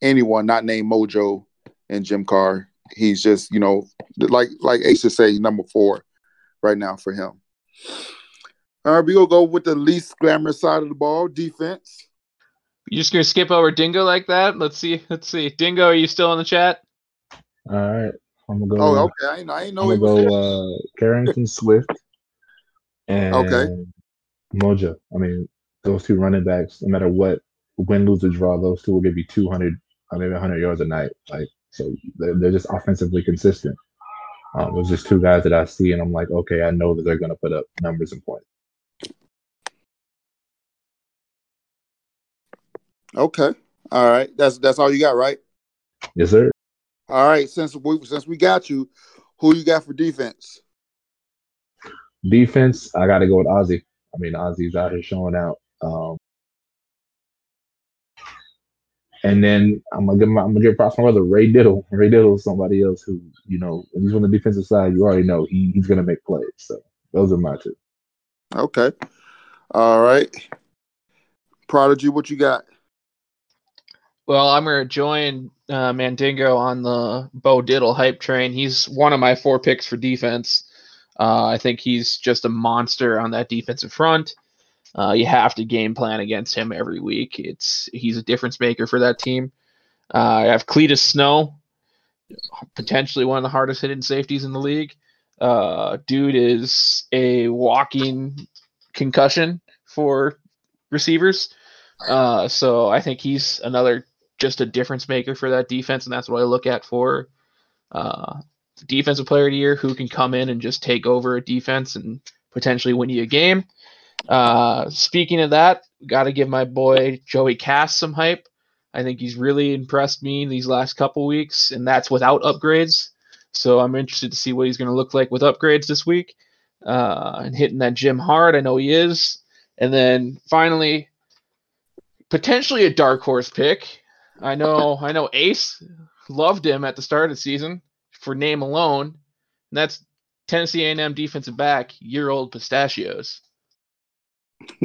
anyone not named Mojo and Jim Carr. He's just you know like like Ace should say number four right now for him. All right, we gonna go with the least glamorous side of the ball, defense. You just gonna skip over Dingo like that? Let's see. Let's see. Dingo, are you still in the chat? All right, I'm gonna go. Oh, okay. I I ain't know I'm gonna go uh, Carrington Swift and Okay. Mojo. I mean, those two running backs, no matter what win, lose, or draw, those two will give you 200, or maybe 100 yards a night. Like, so they're, they're just offensively consistent. Um, those just two guys that I see, and I'm like, okay, I know that they're gonna put up numbers and points. Okay. All right. That's that's all you got, right? Yes, sir. All right. Since we since we got you, who you got for defense? Defense, I got to go with Ozzy. I mean, Ozzy's out here showing out. Um, And then I'm gonna give my, I'm gonna give props to my brother Ray Diddle. Ray Diddle is somebody else who you know he's on the defensive side. You already know he, he's gonna make plays. So those are my two. Okay. All right. Prodigy, what you got? Well, I'm gonna join uh, Mandingo on the Bo Diddle hype train. He's one of my four picks for defense. Uh, I think he's just a monster on that defensive front. Uh, you have to game plan against him every week. It's he's a difference maker for that team. Uh, I have Cletus Snow, potentially one of the hardest hitting safeties in the league. Uh, dude is a walking concussion for receivers. Uh, so I think he's another just a difference maker for that defense, and that's what I look at for uh, defensive player of the year who can come in and just take over a defense and potentially win you a game. Uh, speaking of that, got to give my boy Joey Cass some hype. I think he's really impressed me these last couple weeks, and that's without upgrades. So I'm interested to see what he's going to look like with upgrades this week. Uh, and hitting that gym hard, I know he is. And then finally, potentially a dark horse pick. I know, I know. Ace loved him at the start of the season for name alone, and that's Tennessee A&M defensive back, Euro Pistachios.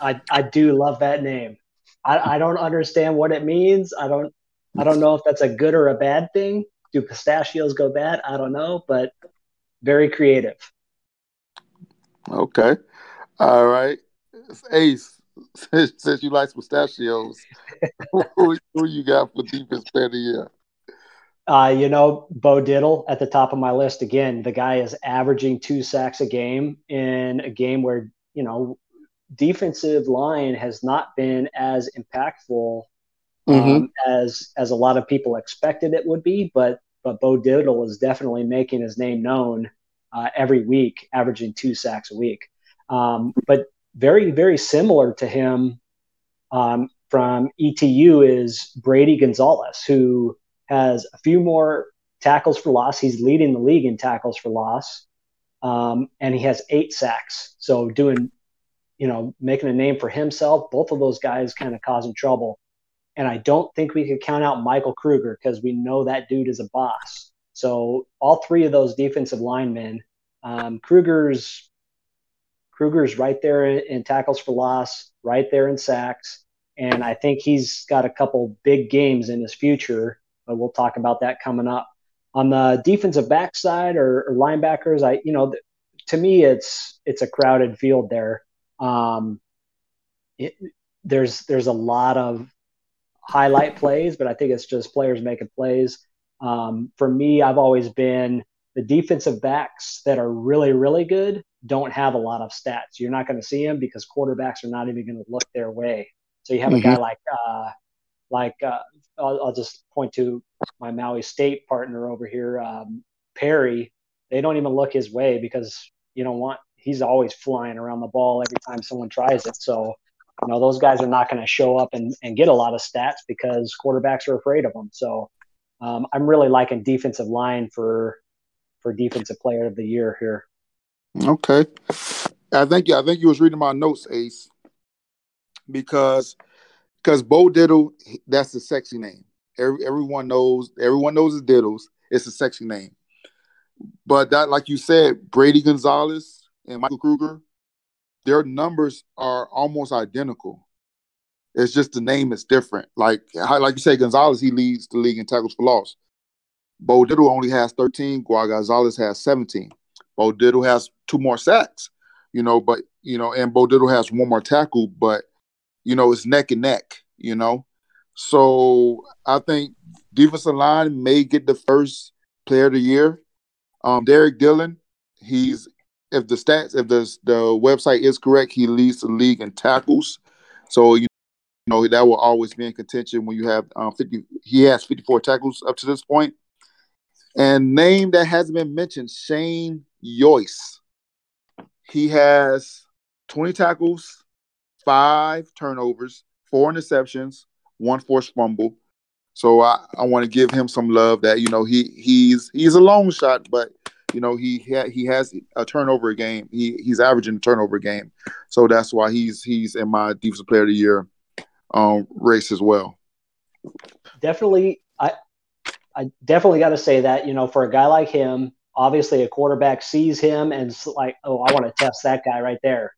I I do love that name. I, I don't understand what it means. I don't I don't know if that's a good or a bad thing. Do pistachios go bad? I don't know, but very creative. Okay. All right. Ace, since you like pistachios, who, who you got for defense player of the year? Uh, you know, Bo Diddle at the top of my list again. The guy is averaging two sacks a game in a game where you know defensive line has not been as impactful um, mm-hmm. as as a lot of people expected it would be. But but Bo Diddle is definitely making his name known uh, every week, averaging two sacks a week. Um, but very very similar to him um, from ETU is Brady Gonzalez, who has a few more tackles for loss. He's leading the league in tackles for loss. Um, and he has eight sacks. So doing you know, making a name for himself. Both of those guys kind of causing trouble. And I don't think we could count out Michael Kruger because we know that dude is a boss. So all three of those defensive linemen, um, Kruger's Kruger's right there in, in, tackles for loss, right there in sacks, and I think he's got a couple big games in his future. But we'll talk about that coming up. On the defensive backside or, or linebackers, I you know, th- to me it's it's a crowded field there. Um, it, there's there's a lot of highlight plays, but I think it's just players making plays. Um, for me, I've always been the defensive backs that are really really good don't have a lot of stats. You're not going to see them because quarterbacks are not even going to look their way. So you have mm-hmm. a guy mm-hmm. like uh, like uh, I'll, I'll, just point to my Maui State partner over here, um, Perry. They don't even look his way because you don't want he's always flying around the ball every time someone tries it. So, you know, those guys are not going to show up and, and get a lot of stats because quarterbacks are afraid of them. So, um, I'm really liking defensive line for for defensive player of the year here. Okay, I think you I think you was reading my notes, Ace, because because Bo Diddle that's a sexy name. Every, everyone knows everyone knows his Diddles. It's a sexy name. But that, like you said, Brady Gonzalez, and Michael Kruger, their numbers are almost identical. It's just the name is different. Like like you say, Gonzalez he leads the league in tackles for loss. Bo Diddle only has 13. Gua Gonzalez has 17. Bo Diddle has two more sacks, you know, but you know, and Bo Diddle has one more tackle, but you know, it's neck and neck, you know. So I think defensive line may get the first player of the year. Um, Derek Dillon, he's if the stats, if the the website is correct, he leads the league in tackles. So you know that will always be in contention when you have um, fifty. He has fifty four tackles up to this point. And name that hasn't been mentioned, Shane Yoyce. He has twenty tackles, five turnovers, four interceptions, one forced fumble. So I, I want to give him some love that you know he he's he's a long shot, but you know, he ha- he has a turnover game. He he's averaging a turnover game, so that's why he's he's in my defensive player of the year um, race as well. definitely, I, I definitely got to say that you know, for a guy like him, obviously a quarterback sees him and like, oh, I want to test that guy right there.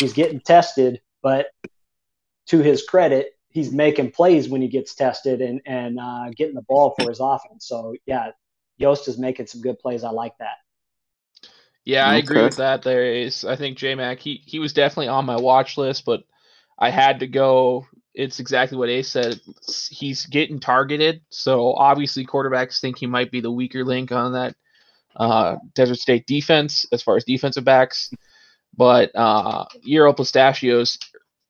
He's getting tested, but to his credit, he's making plays when he gets tested and and uh, getting the ball for his offense. So yeah, Yost is making some good plays. I like that. Yeah, I agree with that. There is, I think J Mac he he was definitely on my watch list, but I had to go. It's exactly what Ace said. He's getting targeted, so obviously quarterbacks think he might be the weaker link on that uh, Desert State defense as far as defensive backs. But uh, Euro Pistachios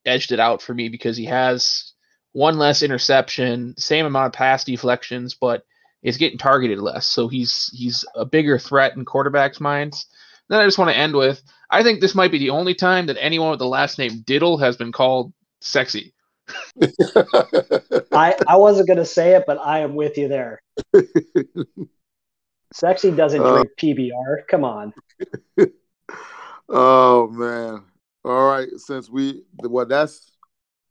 edged it out for me because he has one less interception, same amount of pass deflections, but is getting targeted less. So he's he's a bigger threat in quarterbacks' minds. Then I just want to end with I think this might be the only time that anyone with the last name Diddle has been called sexy. I, I wasn't going to say it, but I am with you there. Sexy doesn't uh, drink PBR. Come on. oh man. All right. Since we well, that's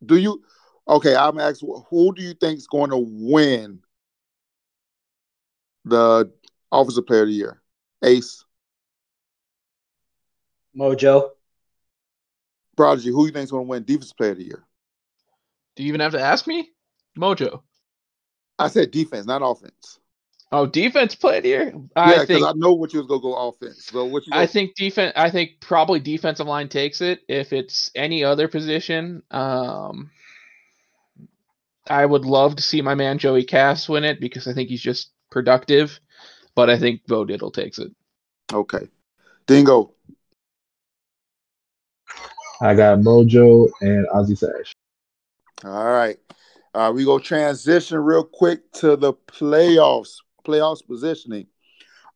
do you okay? I'm asking who do you think is going to win the Offensive Player of the Year? Ace. Mojo. Prodigy, who do you think is going to win Defensive Player of the Year? Do you even have to ask me? Mojo. I said defense, not offense. Oh, defense played here. I yeah, because I know what you was gonna go offense. So what you? I think defense. I think probably defensive line takes it. If it's any other position, um, I would love to see my man Joey Cass win it because I think he's just productive. But I think Bo Diddle takes it. Okay, Dingo. I got Mojo and Ozzie Sash. All right. Uh, we go transition real quick to the playoffs, playoffs positioning.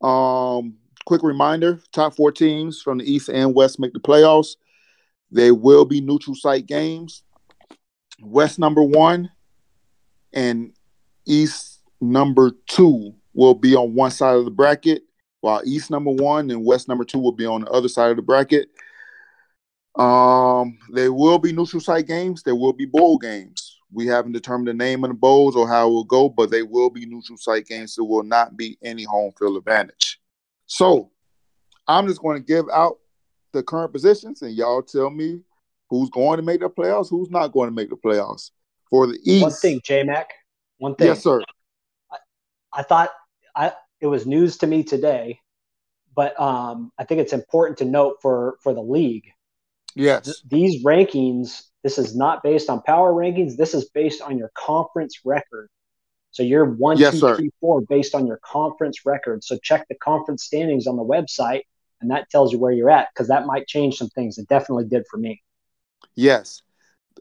Um, quick reminder: top four teams from the East and West make the playoffs. They will be neutral site games. West number one and East number two will be on one side of the bracket, while East number one and West number two will be on the other side of the bracket. Um, there will be neutral site games. There will be bowl games. We haven't determined the name of the bowls or how it will go, but they will be neutral site games. There will not be any home field advantage. So I'm just going to give out the current positions, and y'all tell me who's going to make the playoffs, who's not going to make the playoffs. For the East, one thing, J Mac, one thing. Yes, sir. I, I thought I it was news to me today, but um, I think it's important to note for for the league Yes. Th- these rankings, this is not based on power rankings. This is based on your conference record. So you're one, yes, two, three, four based on your conference record. So check the conference standings on the website, and that tells you where you're at because that might change some things. It definitely did for me. Yes.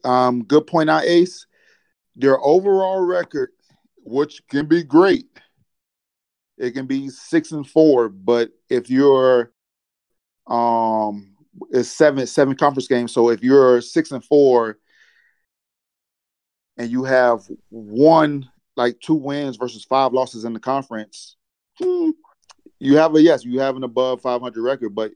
Um, good point out, Ace. Your overall record, which can be great, it can be six and four, but if you're um is seven seven conference games. So if you're six and four and you have one like two wins versus five losses in the conference, hmm, you have a yes, you have an above 500 record, but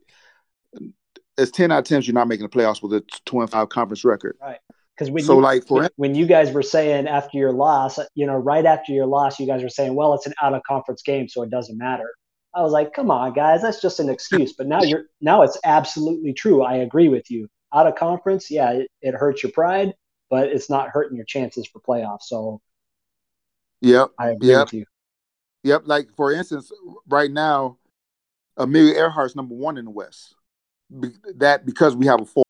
it's 10 out of 10 you're not making the playoffs with a two and five conference record. Right. Because when so you, like for when you guys were saying after your loss, you know, right after your loss, you guys were saying, well, it's an out of conference game, so it doesn't matter. I was like, come on, guys, that's just an excuse. But now you're now it's absolutely true. I agree with you. Out of conference, yeah, it, it hurts your pride, but it's not hurting your chances for playoffs. So Yep. I agree yep. with you. Yep. Like for instance, right now, Amelia Earhart's number one in the West. Be- that because we have a four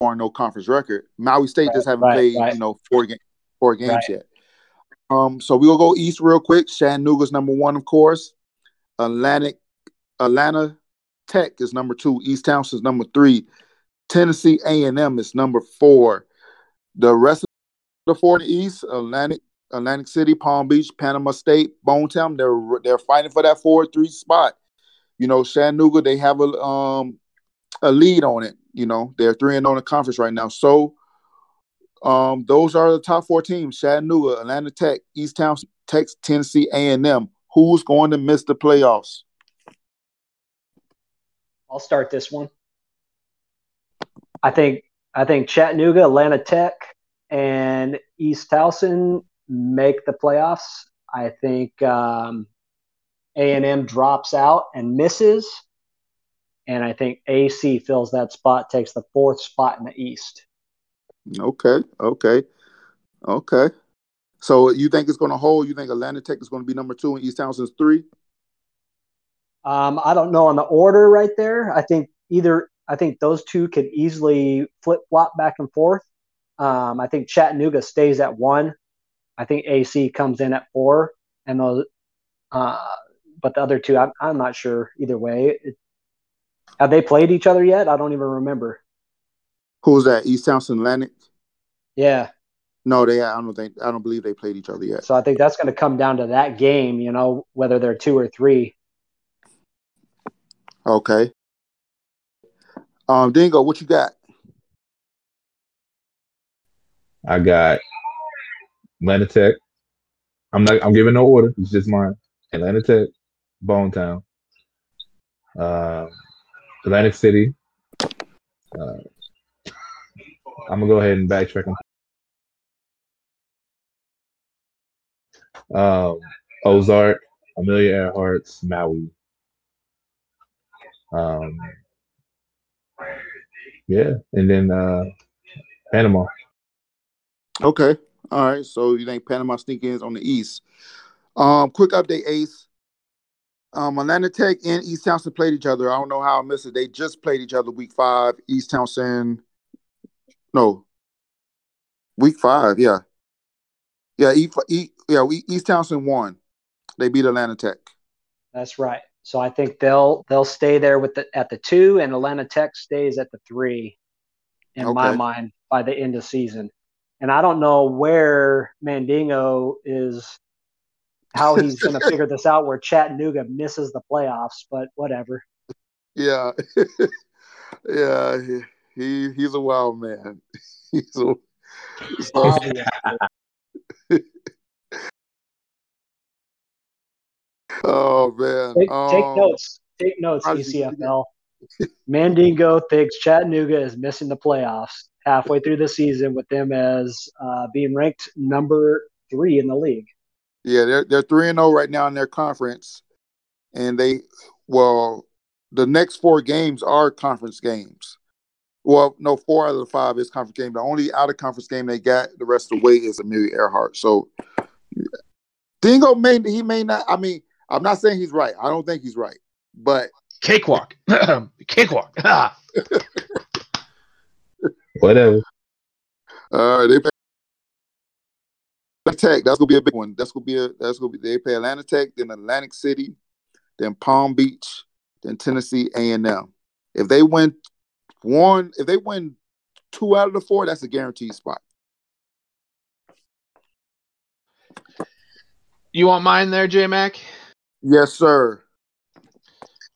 four no conference record. Maui State right, just haven't right, played, right. you know, four game four games yet. Um, so we'll go east real quick. Chattanooga's number one, of course. Atlantic Atlanta Tech is number two. East Townsend is number three. Tennessee A&M is number four. The rest of the four in the East, Atlantic, Atlantic City, Palm Beach, Panama State, Bonetown, they're they're fighting for that four three spot. You know, Chattanooga, they have a um a lead on it. You know, they're three and on the conference right now. So um those are the top four teams: Chattanooga, Atlanta Tech, East Townsend, Texas, Tennessee A&M who's going to miss the playoffs? I'll start this one. I think I think Chattanooga, Atlanta Tech, and East Townsend make the playoffs. I think um, A&M drops out and misses, and I think AC fills that spot, takes the fourth spot in the East. Okay, okay, okay. So you think it's going to hold? You think Atlantic Tech is going to be number two and East Townsend's three? Um, I don't know on the order right there. I think either I think those two could easily flip flop back and forth. Um, I think Chattanooga stays at one. I think AC comes in at four, and those, uh, but the other two, I'm, I'm not sure either way. It, have they played each other yet? I don't even remember. Who's that? East Townsend Atlantic? Yeah. No, they. I don't think. I don't believe they played each other yet. So I think that's going to come down to that game. You know, whether they're two or three. Okay. Um, Dingo, what you got? I got Atlanta Tech. I'm not. I'm giving no order. It's just mine. Atlanta Tech, Bone Town, uh, Atlantic City. Uh, I'm gonna go ahead and backtrack. Um, Ozark, Amelia Earhart's Maui. Um, yeah, and then uh, Panama. Okay. All right. So you think Panama sneak ins on the East? Um, quick update, Ace. Um, Atlanta Tech and East Townsend played each other. I don't know how I missed it. They just played each other week five. East Townsend, no, week five. Yeah, yeah. E, e, yeah. East Townsend won. They beat Atlanta Tech. That's right. So I think they'll they'll stay there with the at the two, and Atlanta Tech stays at the three. In okay. my mind, by the end of season, and I don't know where Mandingo is, how he's going to figure this out. Where Chattanooga misses the playoffs, but whatever. Yeah, yeah, he, he he's a wild man. He's a. So, Oh man! Take, um, take notes. Take notes, ECFL. Mandingo thinks Chattanooga is missing the playoffs halfway through the season, with them as uh, being ranked number three in the league. Yeah, they're they're three and zero oh right now in their conference, and they well, the next four games are conference games. Well, no, four out of the five is conference game. The only out of conference game they got the rest of the way is Amelia Earhart. So Dingo may he may not. I mean, I'm not saying he's right. I don't think he's right, but cakewalk, cakewalk. Whatever. Uh, they play Tech. That's gonna be a big one. That's gonna be a. That's gonna be. They play Atlanta Tech, then Atlantic City, then Palm Beach, then Tennessee A and M. If they win one, if they win two out of the four, that's a guaranteed spot. You want mine there, J Mac? Yes, sir.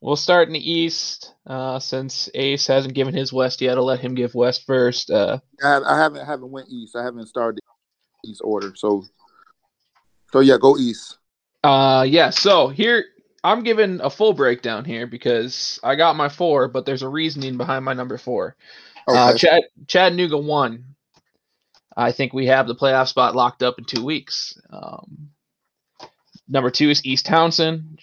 We'll start in the East. Uh, since Ace hasn't given his West yet, I'll let him give West first. Uh, I, I haven't haven't went East. I haven't started East order. So, so yeah, go East. Uh, yeah. So here I'm giving a full breakdown here because I got my four, but there's a reasoning behind my number four. Uh, okay. Uh, Chad, Chattanooga won. I think we have the playoff spot locked up in two weeks. Um, Number two is East Townsend.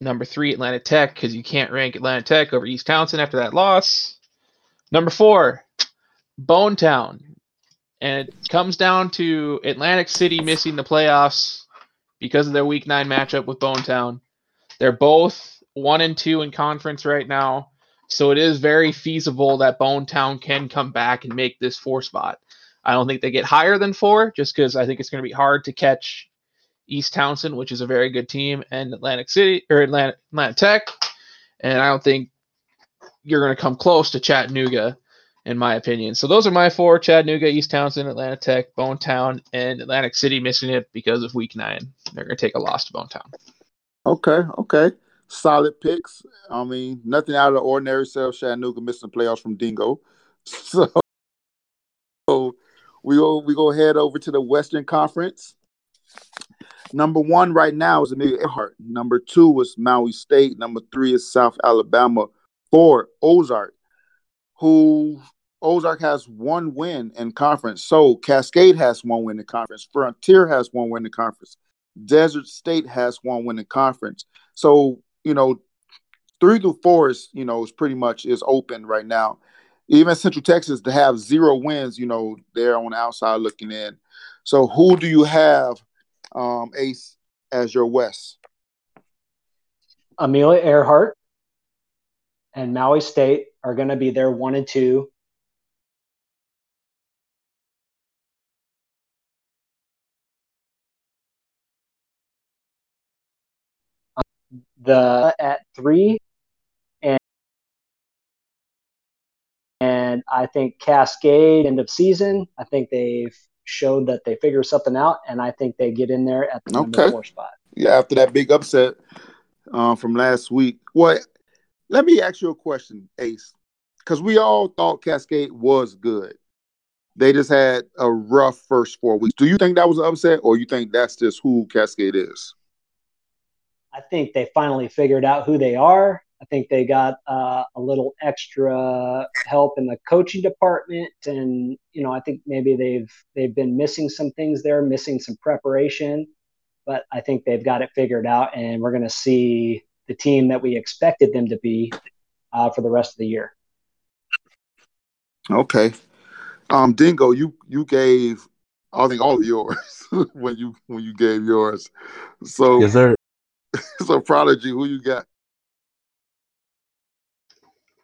Number three, Atlanta Tech, because you can't rank Atlanta Tech over East Townsend after that loss. Number four, Bone Town. And it comes down to Atlantic City missing the playoffs because of their week nine matchup with Bone Town. They're both one and two in conference right now. So it is very feasible that Bone Town can come back and make this four spot. I don't think they get higher than four just because I think it's going to be hard to catch East Townsend, which is a very good team, and Atlantic City or Atlanta Tech. And I don't think you're going to come close to Chattanooga, in my opinion. So those are my four: Chattanooga, East Townsend, Atlanta Tech, Bone Town, and Atlantic City missing it because of Week Nine. They're going to take a loss to Bone Town. Okay, okay, solid picks. I mean, nothing out of the ordinary. Self Chattanooga missing playoffs from Dingo. So, so we go we go head over to the Western Conference. Number one right now is Amelia Earhart. Number two is Maui State. Number three is South Alabama. Four, Ozark, who Ozark has one win in conference. So Cascade has one win in conference. Frontier has one win in conference. Desert State has one win in conference. So, you know, three through four is, you know, is pretty much is open right now. Even Central Texas to have zero wins, you know, they're on the outside looking in. So who do you have, um, Ace, as your West? Amelia Earhart and Maui State are going to be there one and two. The at three, and and I think Cascade end of season. I think they've showed that they figure something out, and I think they get in there at the number Okay. four spot. Yeah, after that big upset uh, from last week. Well, let me ask you a question, Ace, because we all thought Cascade was good. They just had a rough first four weeks. Do you think that was an upset, or you think that's just who Cascade is? I think they finally figured out who they are. I think they got uh, a little extra help in the coaching department, and you know, I think maybe they've they've been missing some things there, missing some preparation, but I think they've got it figured out, and we're going to see the team that we expected them to be uh, for the rest of the year. Okay. Um, Dingo, you you gave I think all of yours when you when you gave yours. So Yes, sir. so prodigy, who you got?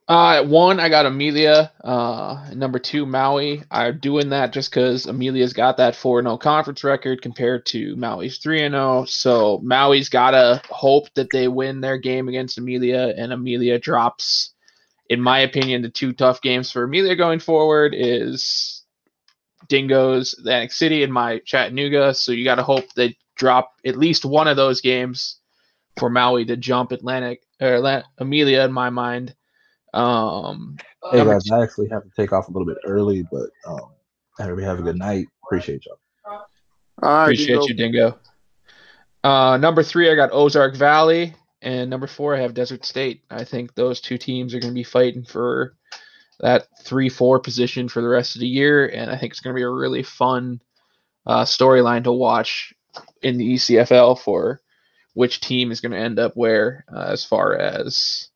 Uh, at one, I got Amelia. Uh, number two, Maui. I'm doing that just because Amelia's got that 4 0 conference record compared to Maui's 3 0. So Maui's got to hope that they win their game against Amelia, and Amelia drops, in my opinion, the two tough games for Amelia going forward is Dingoes, Atlantic City, and my Chattanooga. So you got to hope they drop at least one of those games for Maui to jump Atlantic or Amelia in my mind. Um, Hey guys, I actually have to take off a little bit early, but um, everybody have a good night. Appreciate y'all. All right, Appreciate Dingo. you, Dingo. Uh, number three, I got Ozark Valley, and number four, I have Desert State. I think those two teams are going to be fighting for that three-four position for the rest of the year, and I think it's going to be a really fun uh, storyline to watch in the ECFL for which team is going to end up where uh, as far as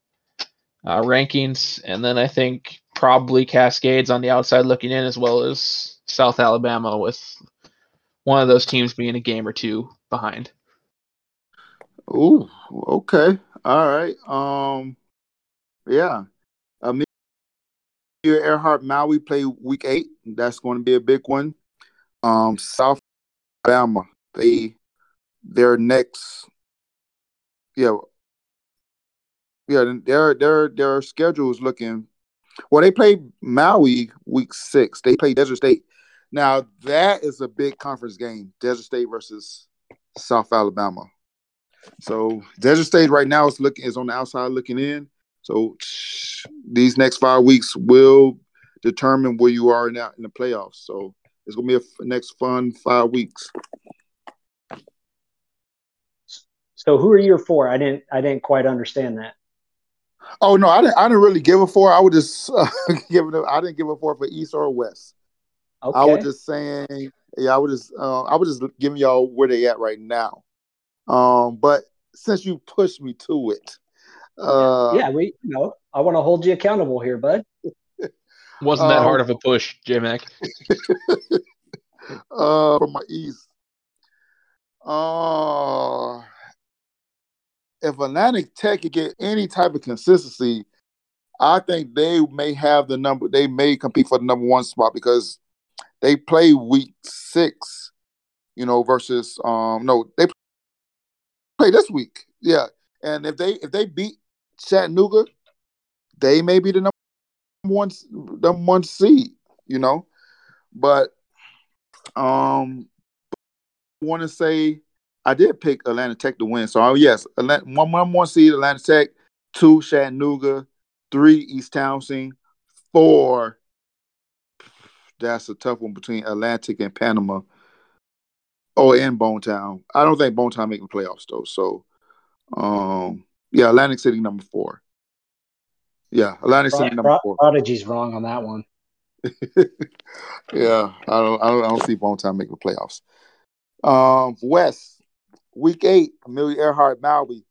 uh, rankings, and then I think probably Cascades on the outside looking in, as well as South Alabama with one of those teams being a game or two behind. Ooh, okay. All right. Um, yeah. Amelia Earhart Maui play week eight. That's going to be a big one. Um, South Alabama, they their next, yeah, yeah, their their their schedule is looking. Well, they play Maui week six. They play Desert State. Now that is a big conference game. Desert State versus South Alabama. So Desert State right now is looking is on the outside looking in. So these next five weeks will determine where you are that, in the playoffs. So it's gonna be a f- next fun five weeks. So who are your four? I didn't I didn't quite understand that. Oh no, I didn't. I didn't really give a four. I would just uh, give it. A, I didn't give a four for East or West. Okay. I was just saying. Yeah, I was just. Uh, I was just giving y'all where they at right now. Um, but since you pushed me to it, uh, yeah, we you know I want to hold you accountable here, bud. Wasn't that Um, hard of a push, J Mac? uh, from my East. Uh, if Atlantic Tech could get any type of consistency, I think they may have the number. They may compete for the number one spot because they play week six, you know, versus um no, they play this week. Yeah, and if they if they beat Chattanooga, they may be the number one number one seed. You know, but um, want to say I did pick Atlanta Tech to win. So yes, Atlanta, one one one seed Atlanta Tech, two Chattanooga, three East Townsend, four. That's a tough one between Atlantic and Panama. Oh, and Bone Town. I don't think Bone Town making the playoffs though. So, um, yeah, Atlantic City number four. Yeah, Atlantic City number four. Prodigy's wrong on that one. yeah, I don't, I don't, I don't see Bone Town making the playoffs. Um, West, week eight, Amelia Earhart, Maui.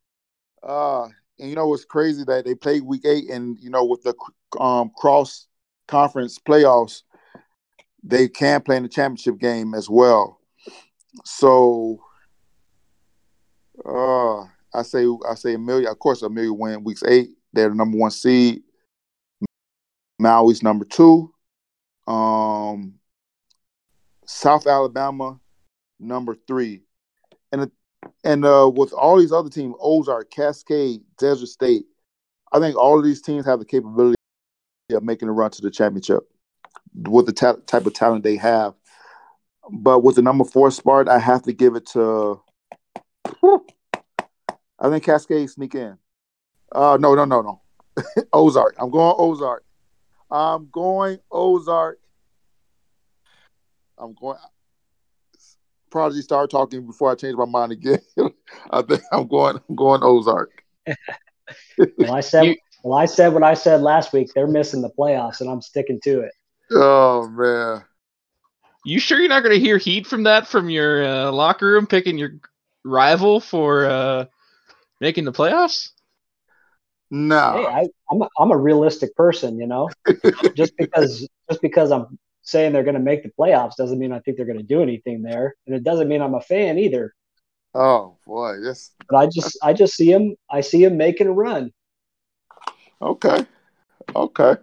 Uh, and you know it's crazy that they played week eight, and you know with the um cross conference playoffs, they can play in the championship game as well. So, uh, I say I say Amelia. Of course, Amelia win weeks eight. They're the number one seed. Maui's number two. Um, South Alabama, number three, and and uh, with all these other teams, Ozark, Cascade, Desert State, I think all of these teams have the capability of making a run to the championship with the ta- type of talent they have. But with the number four spot, I have to give it to. I think Cascade sneak in. Uh, no, no, no, no. Ozark. I'm going Ozark. I'm going Ozark. I'm going. Prodigy start talking before I change my mind again. I think I'm going. I'm going Ozark. well, I said. Well, I said what I said last week. They're missing the playoffs, and I'm sticking to it. Oh man. You sure you're not going to hear heat from that from your uh, locker room picking your rival for uh, making the playoffs? No. Hey, I, am a, I'm a realistic person, you know. just because just because I'm saying they're going to make the playoffs doesn't mean I think they're going to do anything there, and it doesn't mean I'm a fan either. Oh boy, this. But I just I just see him I see him making a run. Okay, okay,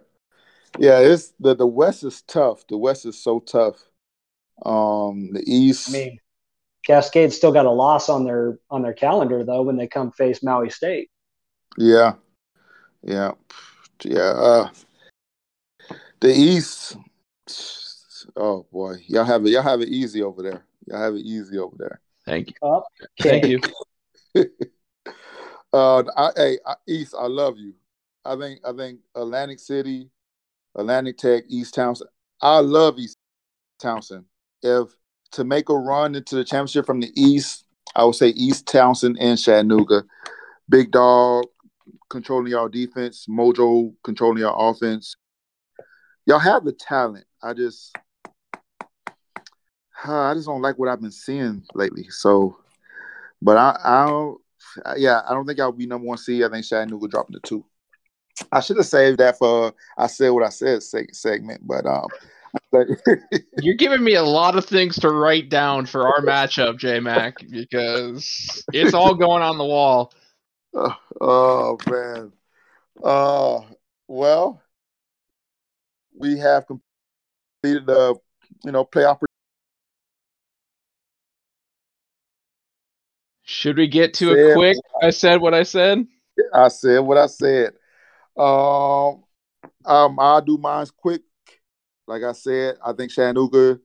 yeah. It's the the West is tough. The West is so tough. Um, the East. I mean, Cascade still got a loss on their on their calendar though when they come face Maui State. Yeah, yeah, yeah. Uh, the East. Oh boy, y'all have it. Y'all have it easy over there. Y'all have it easy over there. Thank you. Oh, Thank you. uh, I, hey, I, East, I love you. I think I think Atlantic City, Atlantic Tech, East Townsend. I love East Townsend. If to make a run into the championship from the East, I would say East Townsend and Chattanooga. Big Dog controlling y'all defense, Mojo controlling y'all offense. Y'all have the talent. I just I just don't like what I've been seeing lately. So, but I, I don't, yeah, I don't think I'll be number one seed. I think Chattanooga dropping the two. I should have saved that for I said what I said segment, but um, you're giving me a lot of things to write down for our matchup, J Mac, because it's all going on the wall. Oh, oh man. Uh, well, we have the you know play opportunity. Should we get to a quick? I said what I said. I said what I said. Um, um, I'll do mine quick. Like I said, I think Chattanooga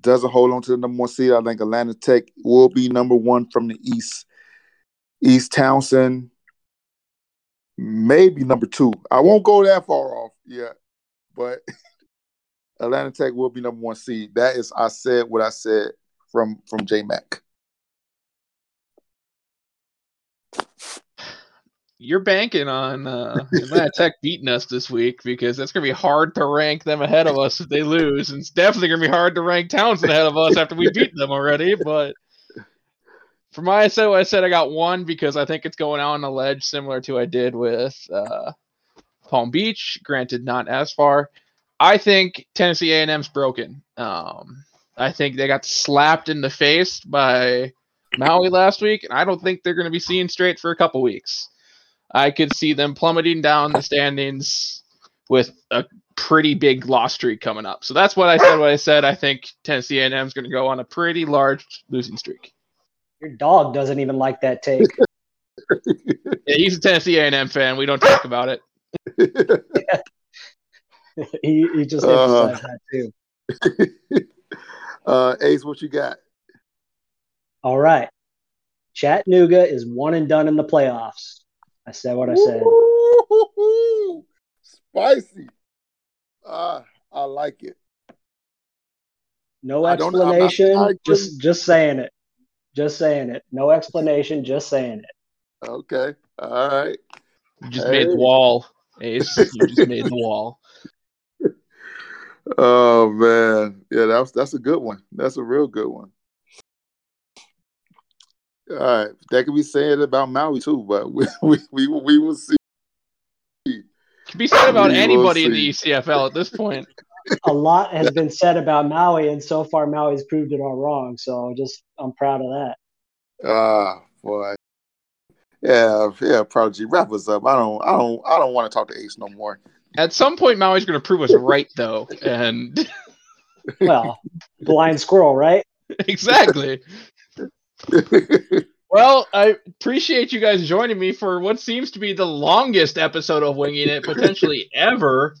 doesn't hold on to the number one seed. I think Atlanta Tech will be number one from the East. East Townsend, maybe number two. I won't go that far off yet, but Atlanta Tech will be number one seed. That is, I said what I said from from J Mac. you're banking on uh, Atlanta Tech beating us this week because it's going to be hard to rank them ahead of us if they lose. And it's definitely going to be hard to rank Townsend ahead of us after we beat them already. But for my so I said I got one because I think it's going out on a ledge similar to I did with uh, Palm Beach. Granted, not as far. I think Tennessee A&M's broken. Um, I think they got slapped in the face by Maui last week, and I don't think they're going to be seeing straight for a couple weeks. I could see them plummeting down the standings with a pretty big loss streak coming up. So that's what I said. What I said. I think Tennessee A&M is going to go on a pretty large losing streak. Your dog doesn't even like that take. yeah, he's a Tennessee A&M fan. We don't talk about it. he, he just uh, emphasized uh, that too. Uh, Ace, what you got? All right. Chattanooga is one and done in the playoffs. I said what I said. Ooh, spicy. Ah, I like it. No explanation. Not, just just saying it. Just saying it. No explanation. Just saying it. Okay. All right. You just hey. made the wall, Ace. You just made the wall. Oh man, yeah, that's that's a good one. That's a real good one. All right, that could be said about Maui too, but we we we, we will see. Can be said about We anybody in the. ECFL at this point. A lot has been said about Maui, and so far Maui's proved it all wrong. So just I'm proud of that. Ah, boy. Yeah, yeah, Prodigy, wrap us up. I don't, I don't, I don't want to talk to Ace no more. At some point, Maui's going to prove us right, though, and Well, blind squirrel, right? exactly. Well, I appreciate you guys joining me for what seems to be the longest episode of Winging It potentially ever.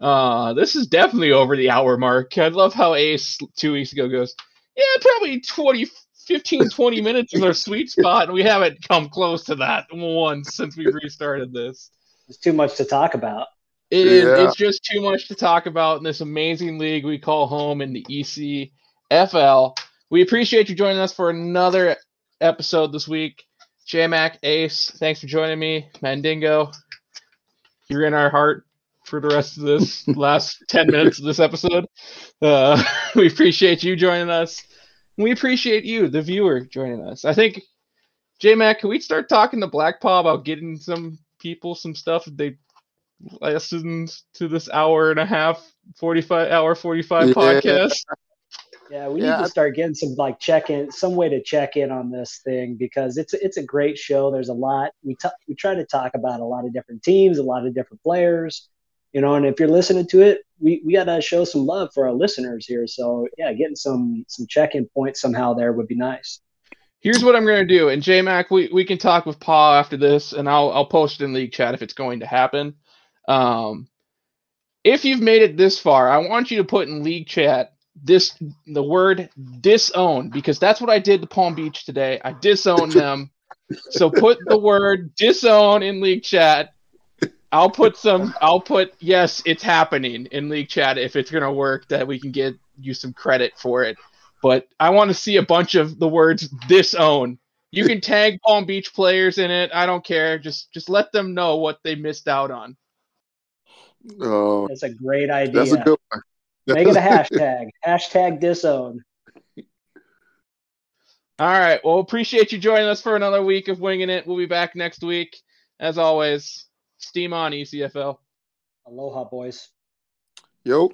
Uh, this is definitely over the hour mark. I love how Ace two weeks ago goes, yeah, probably 20, 15, 20 minutes is our sweet spot, and we haven't come close to that once since we restarted this. There's too much to talk about. It is. Yeah. It's just too much to talk about in this amazing league we call home in the ECFL. We appreciate you joining us for another episode this week. J Mac Ace, thanks for joining me. Mandingo, you're in our heart for the rest of this last 10 minutes of this episode. Uh, we appreciate you joining us. We appreciate you, the viewer, joining us. I think, J Mac, can we start talking to Blackpaw about getting some people some stuff if they listen to this hour and a half, 45 hour 45 Yeah. podcast? Yeah, we Yeah, need to start getting some like check in, some way to check in on this thing because it's it's a great show. There's a lot we t- we try to talk about a lot of different teams, a lot of different players, you know. And if you're listening to it, we we gotta show some love for our listeners here. So yeah, getting some some check in points somehow there would be nice. Here's what I'm going to do. And J Mac, we, we can talk with Paul after this, and I'll, I'll post it in League Chat if it's going to happen. Um, if you've made it this far, I want you to put in League Chat this the word disown because that's what I did to Palm Beach today. I disowned them. So put the word disown in League Chat. I'll put some. I'll put yes, it's happening in League Chat if it's gonna work. That we can get you some credit for it. But I want to see a bunch of the words disown. You can tag Palm Beach players in it. I don't care. Just just let them know what they missed out on. Oh, That's a great idea. that's a good one. Make it a hashtag. hashtag disown. All right. Well, appreciate you joining us for another week of Winging It. We'll be back next week. As always, steam on ECFL. Aloha, boys. Yo.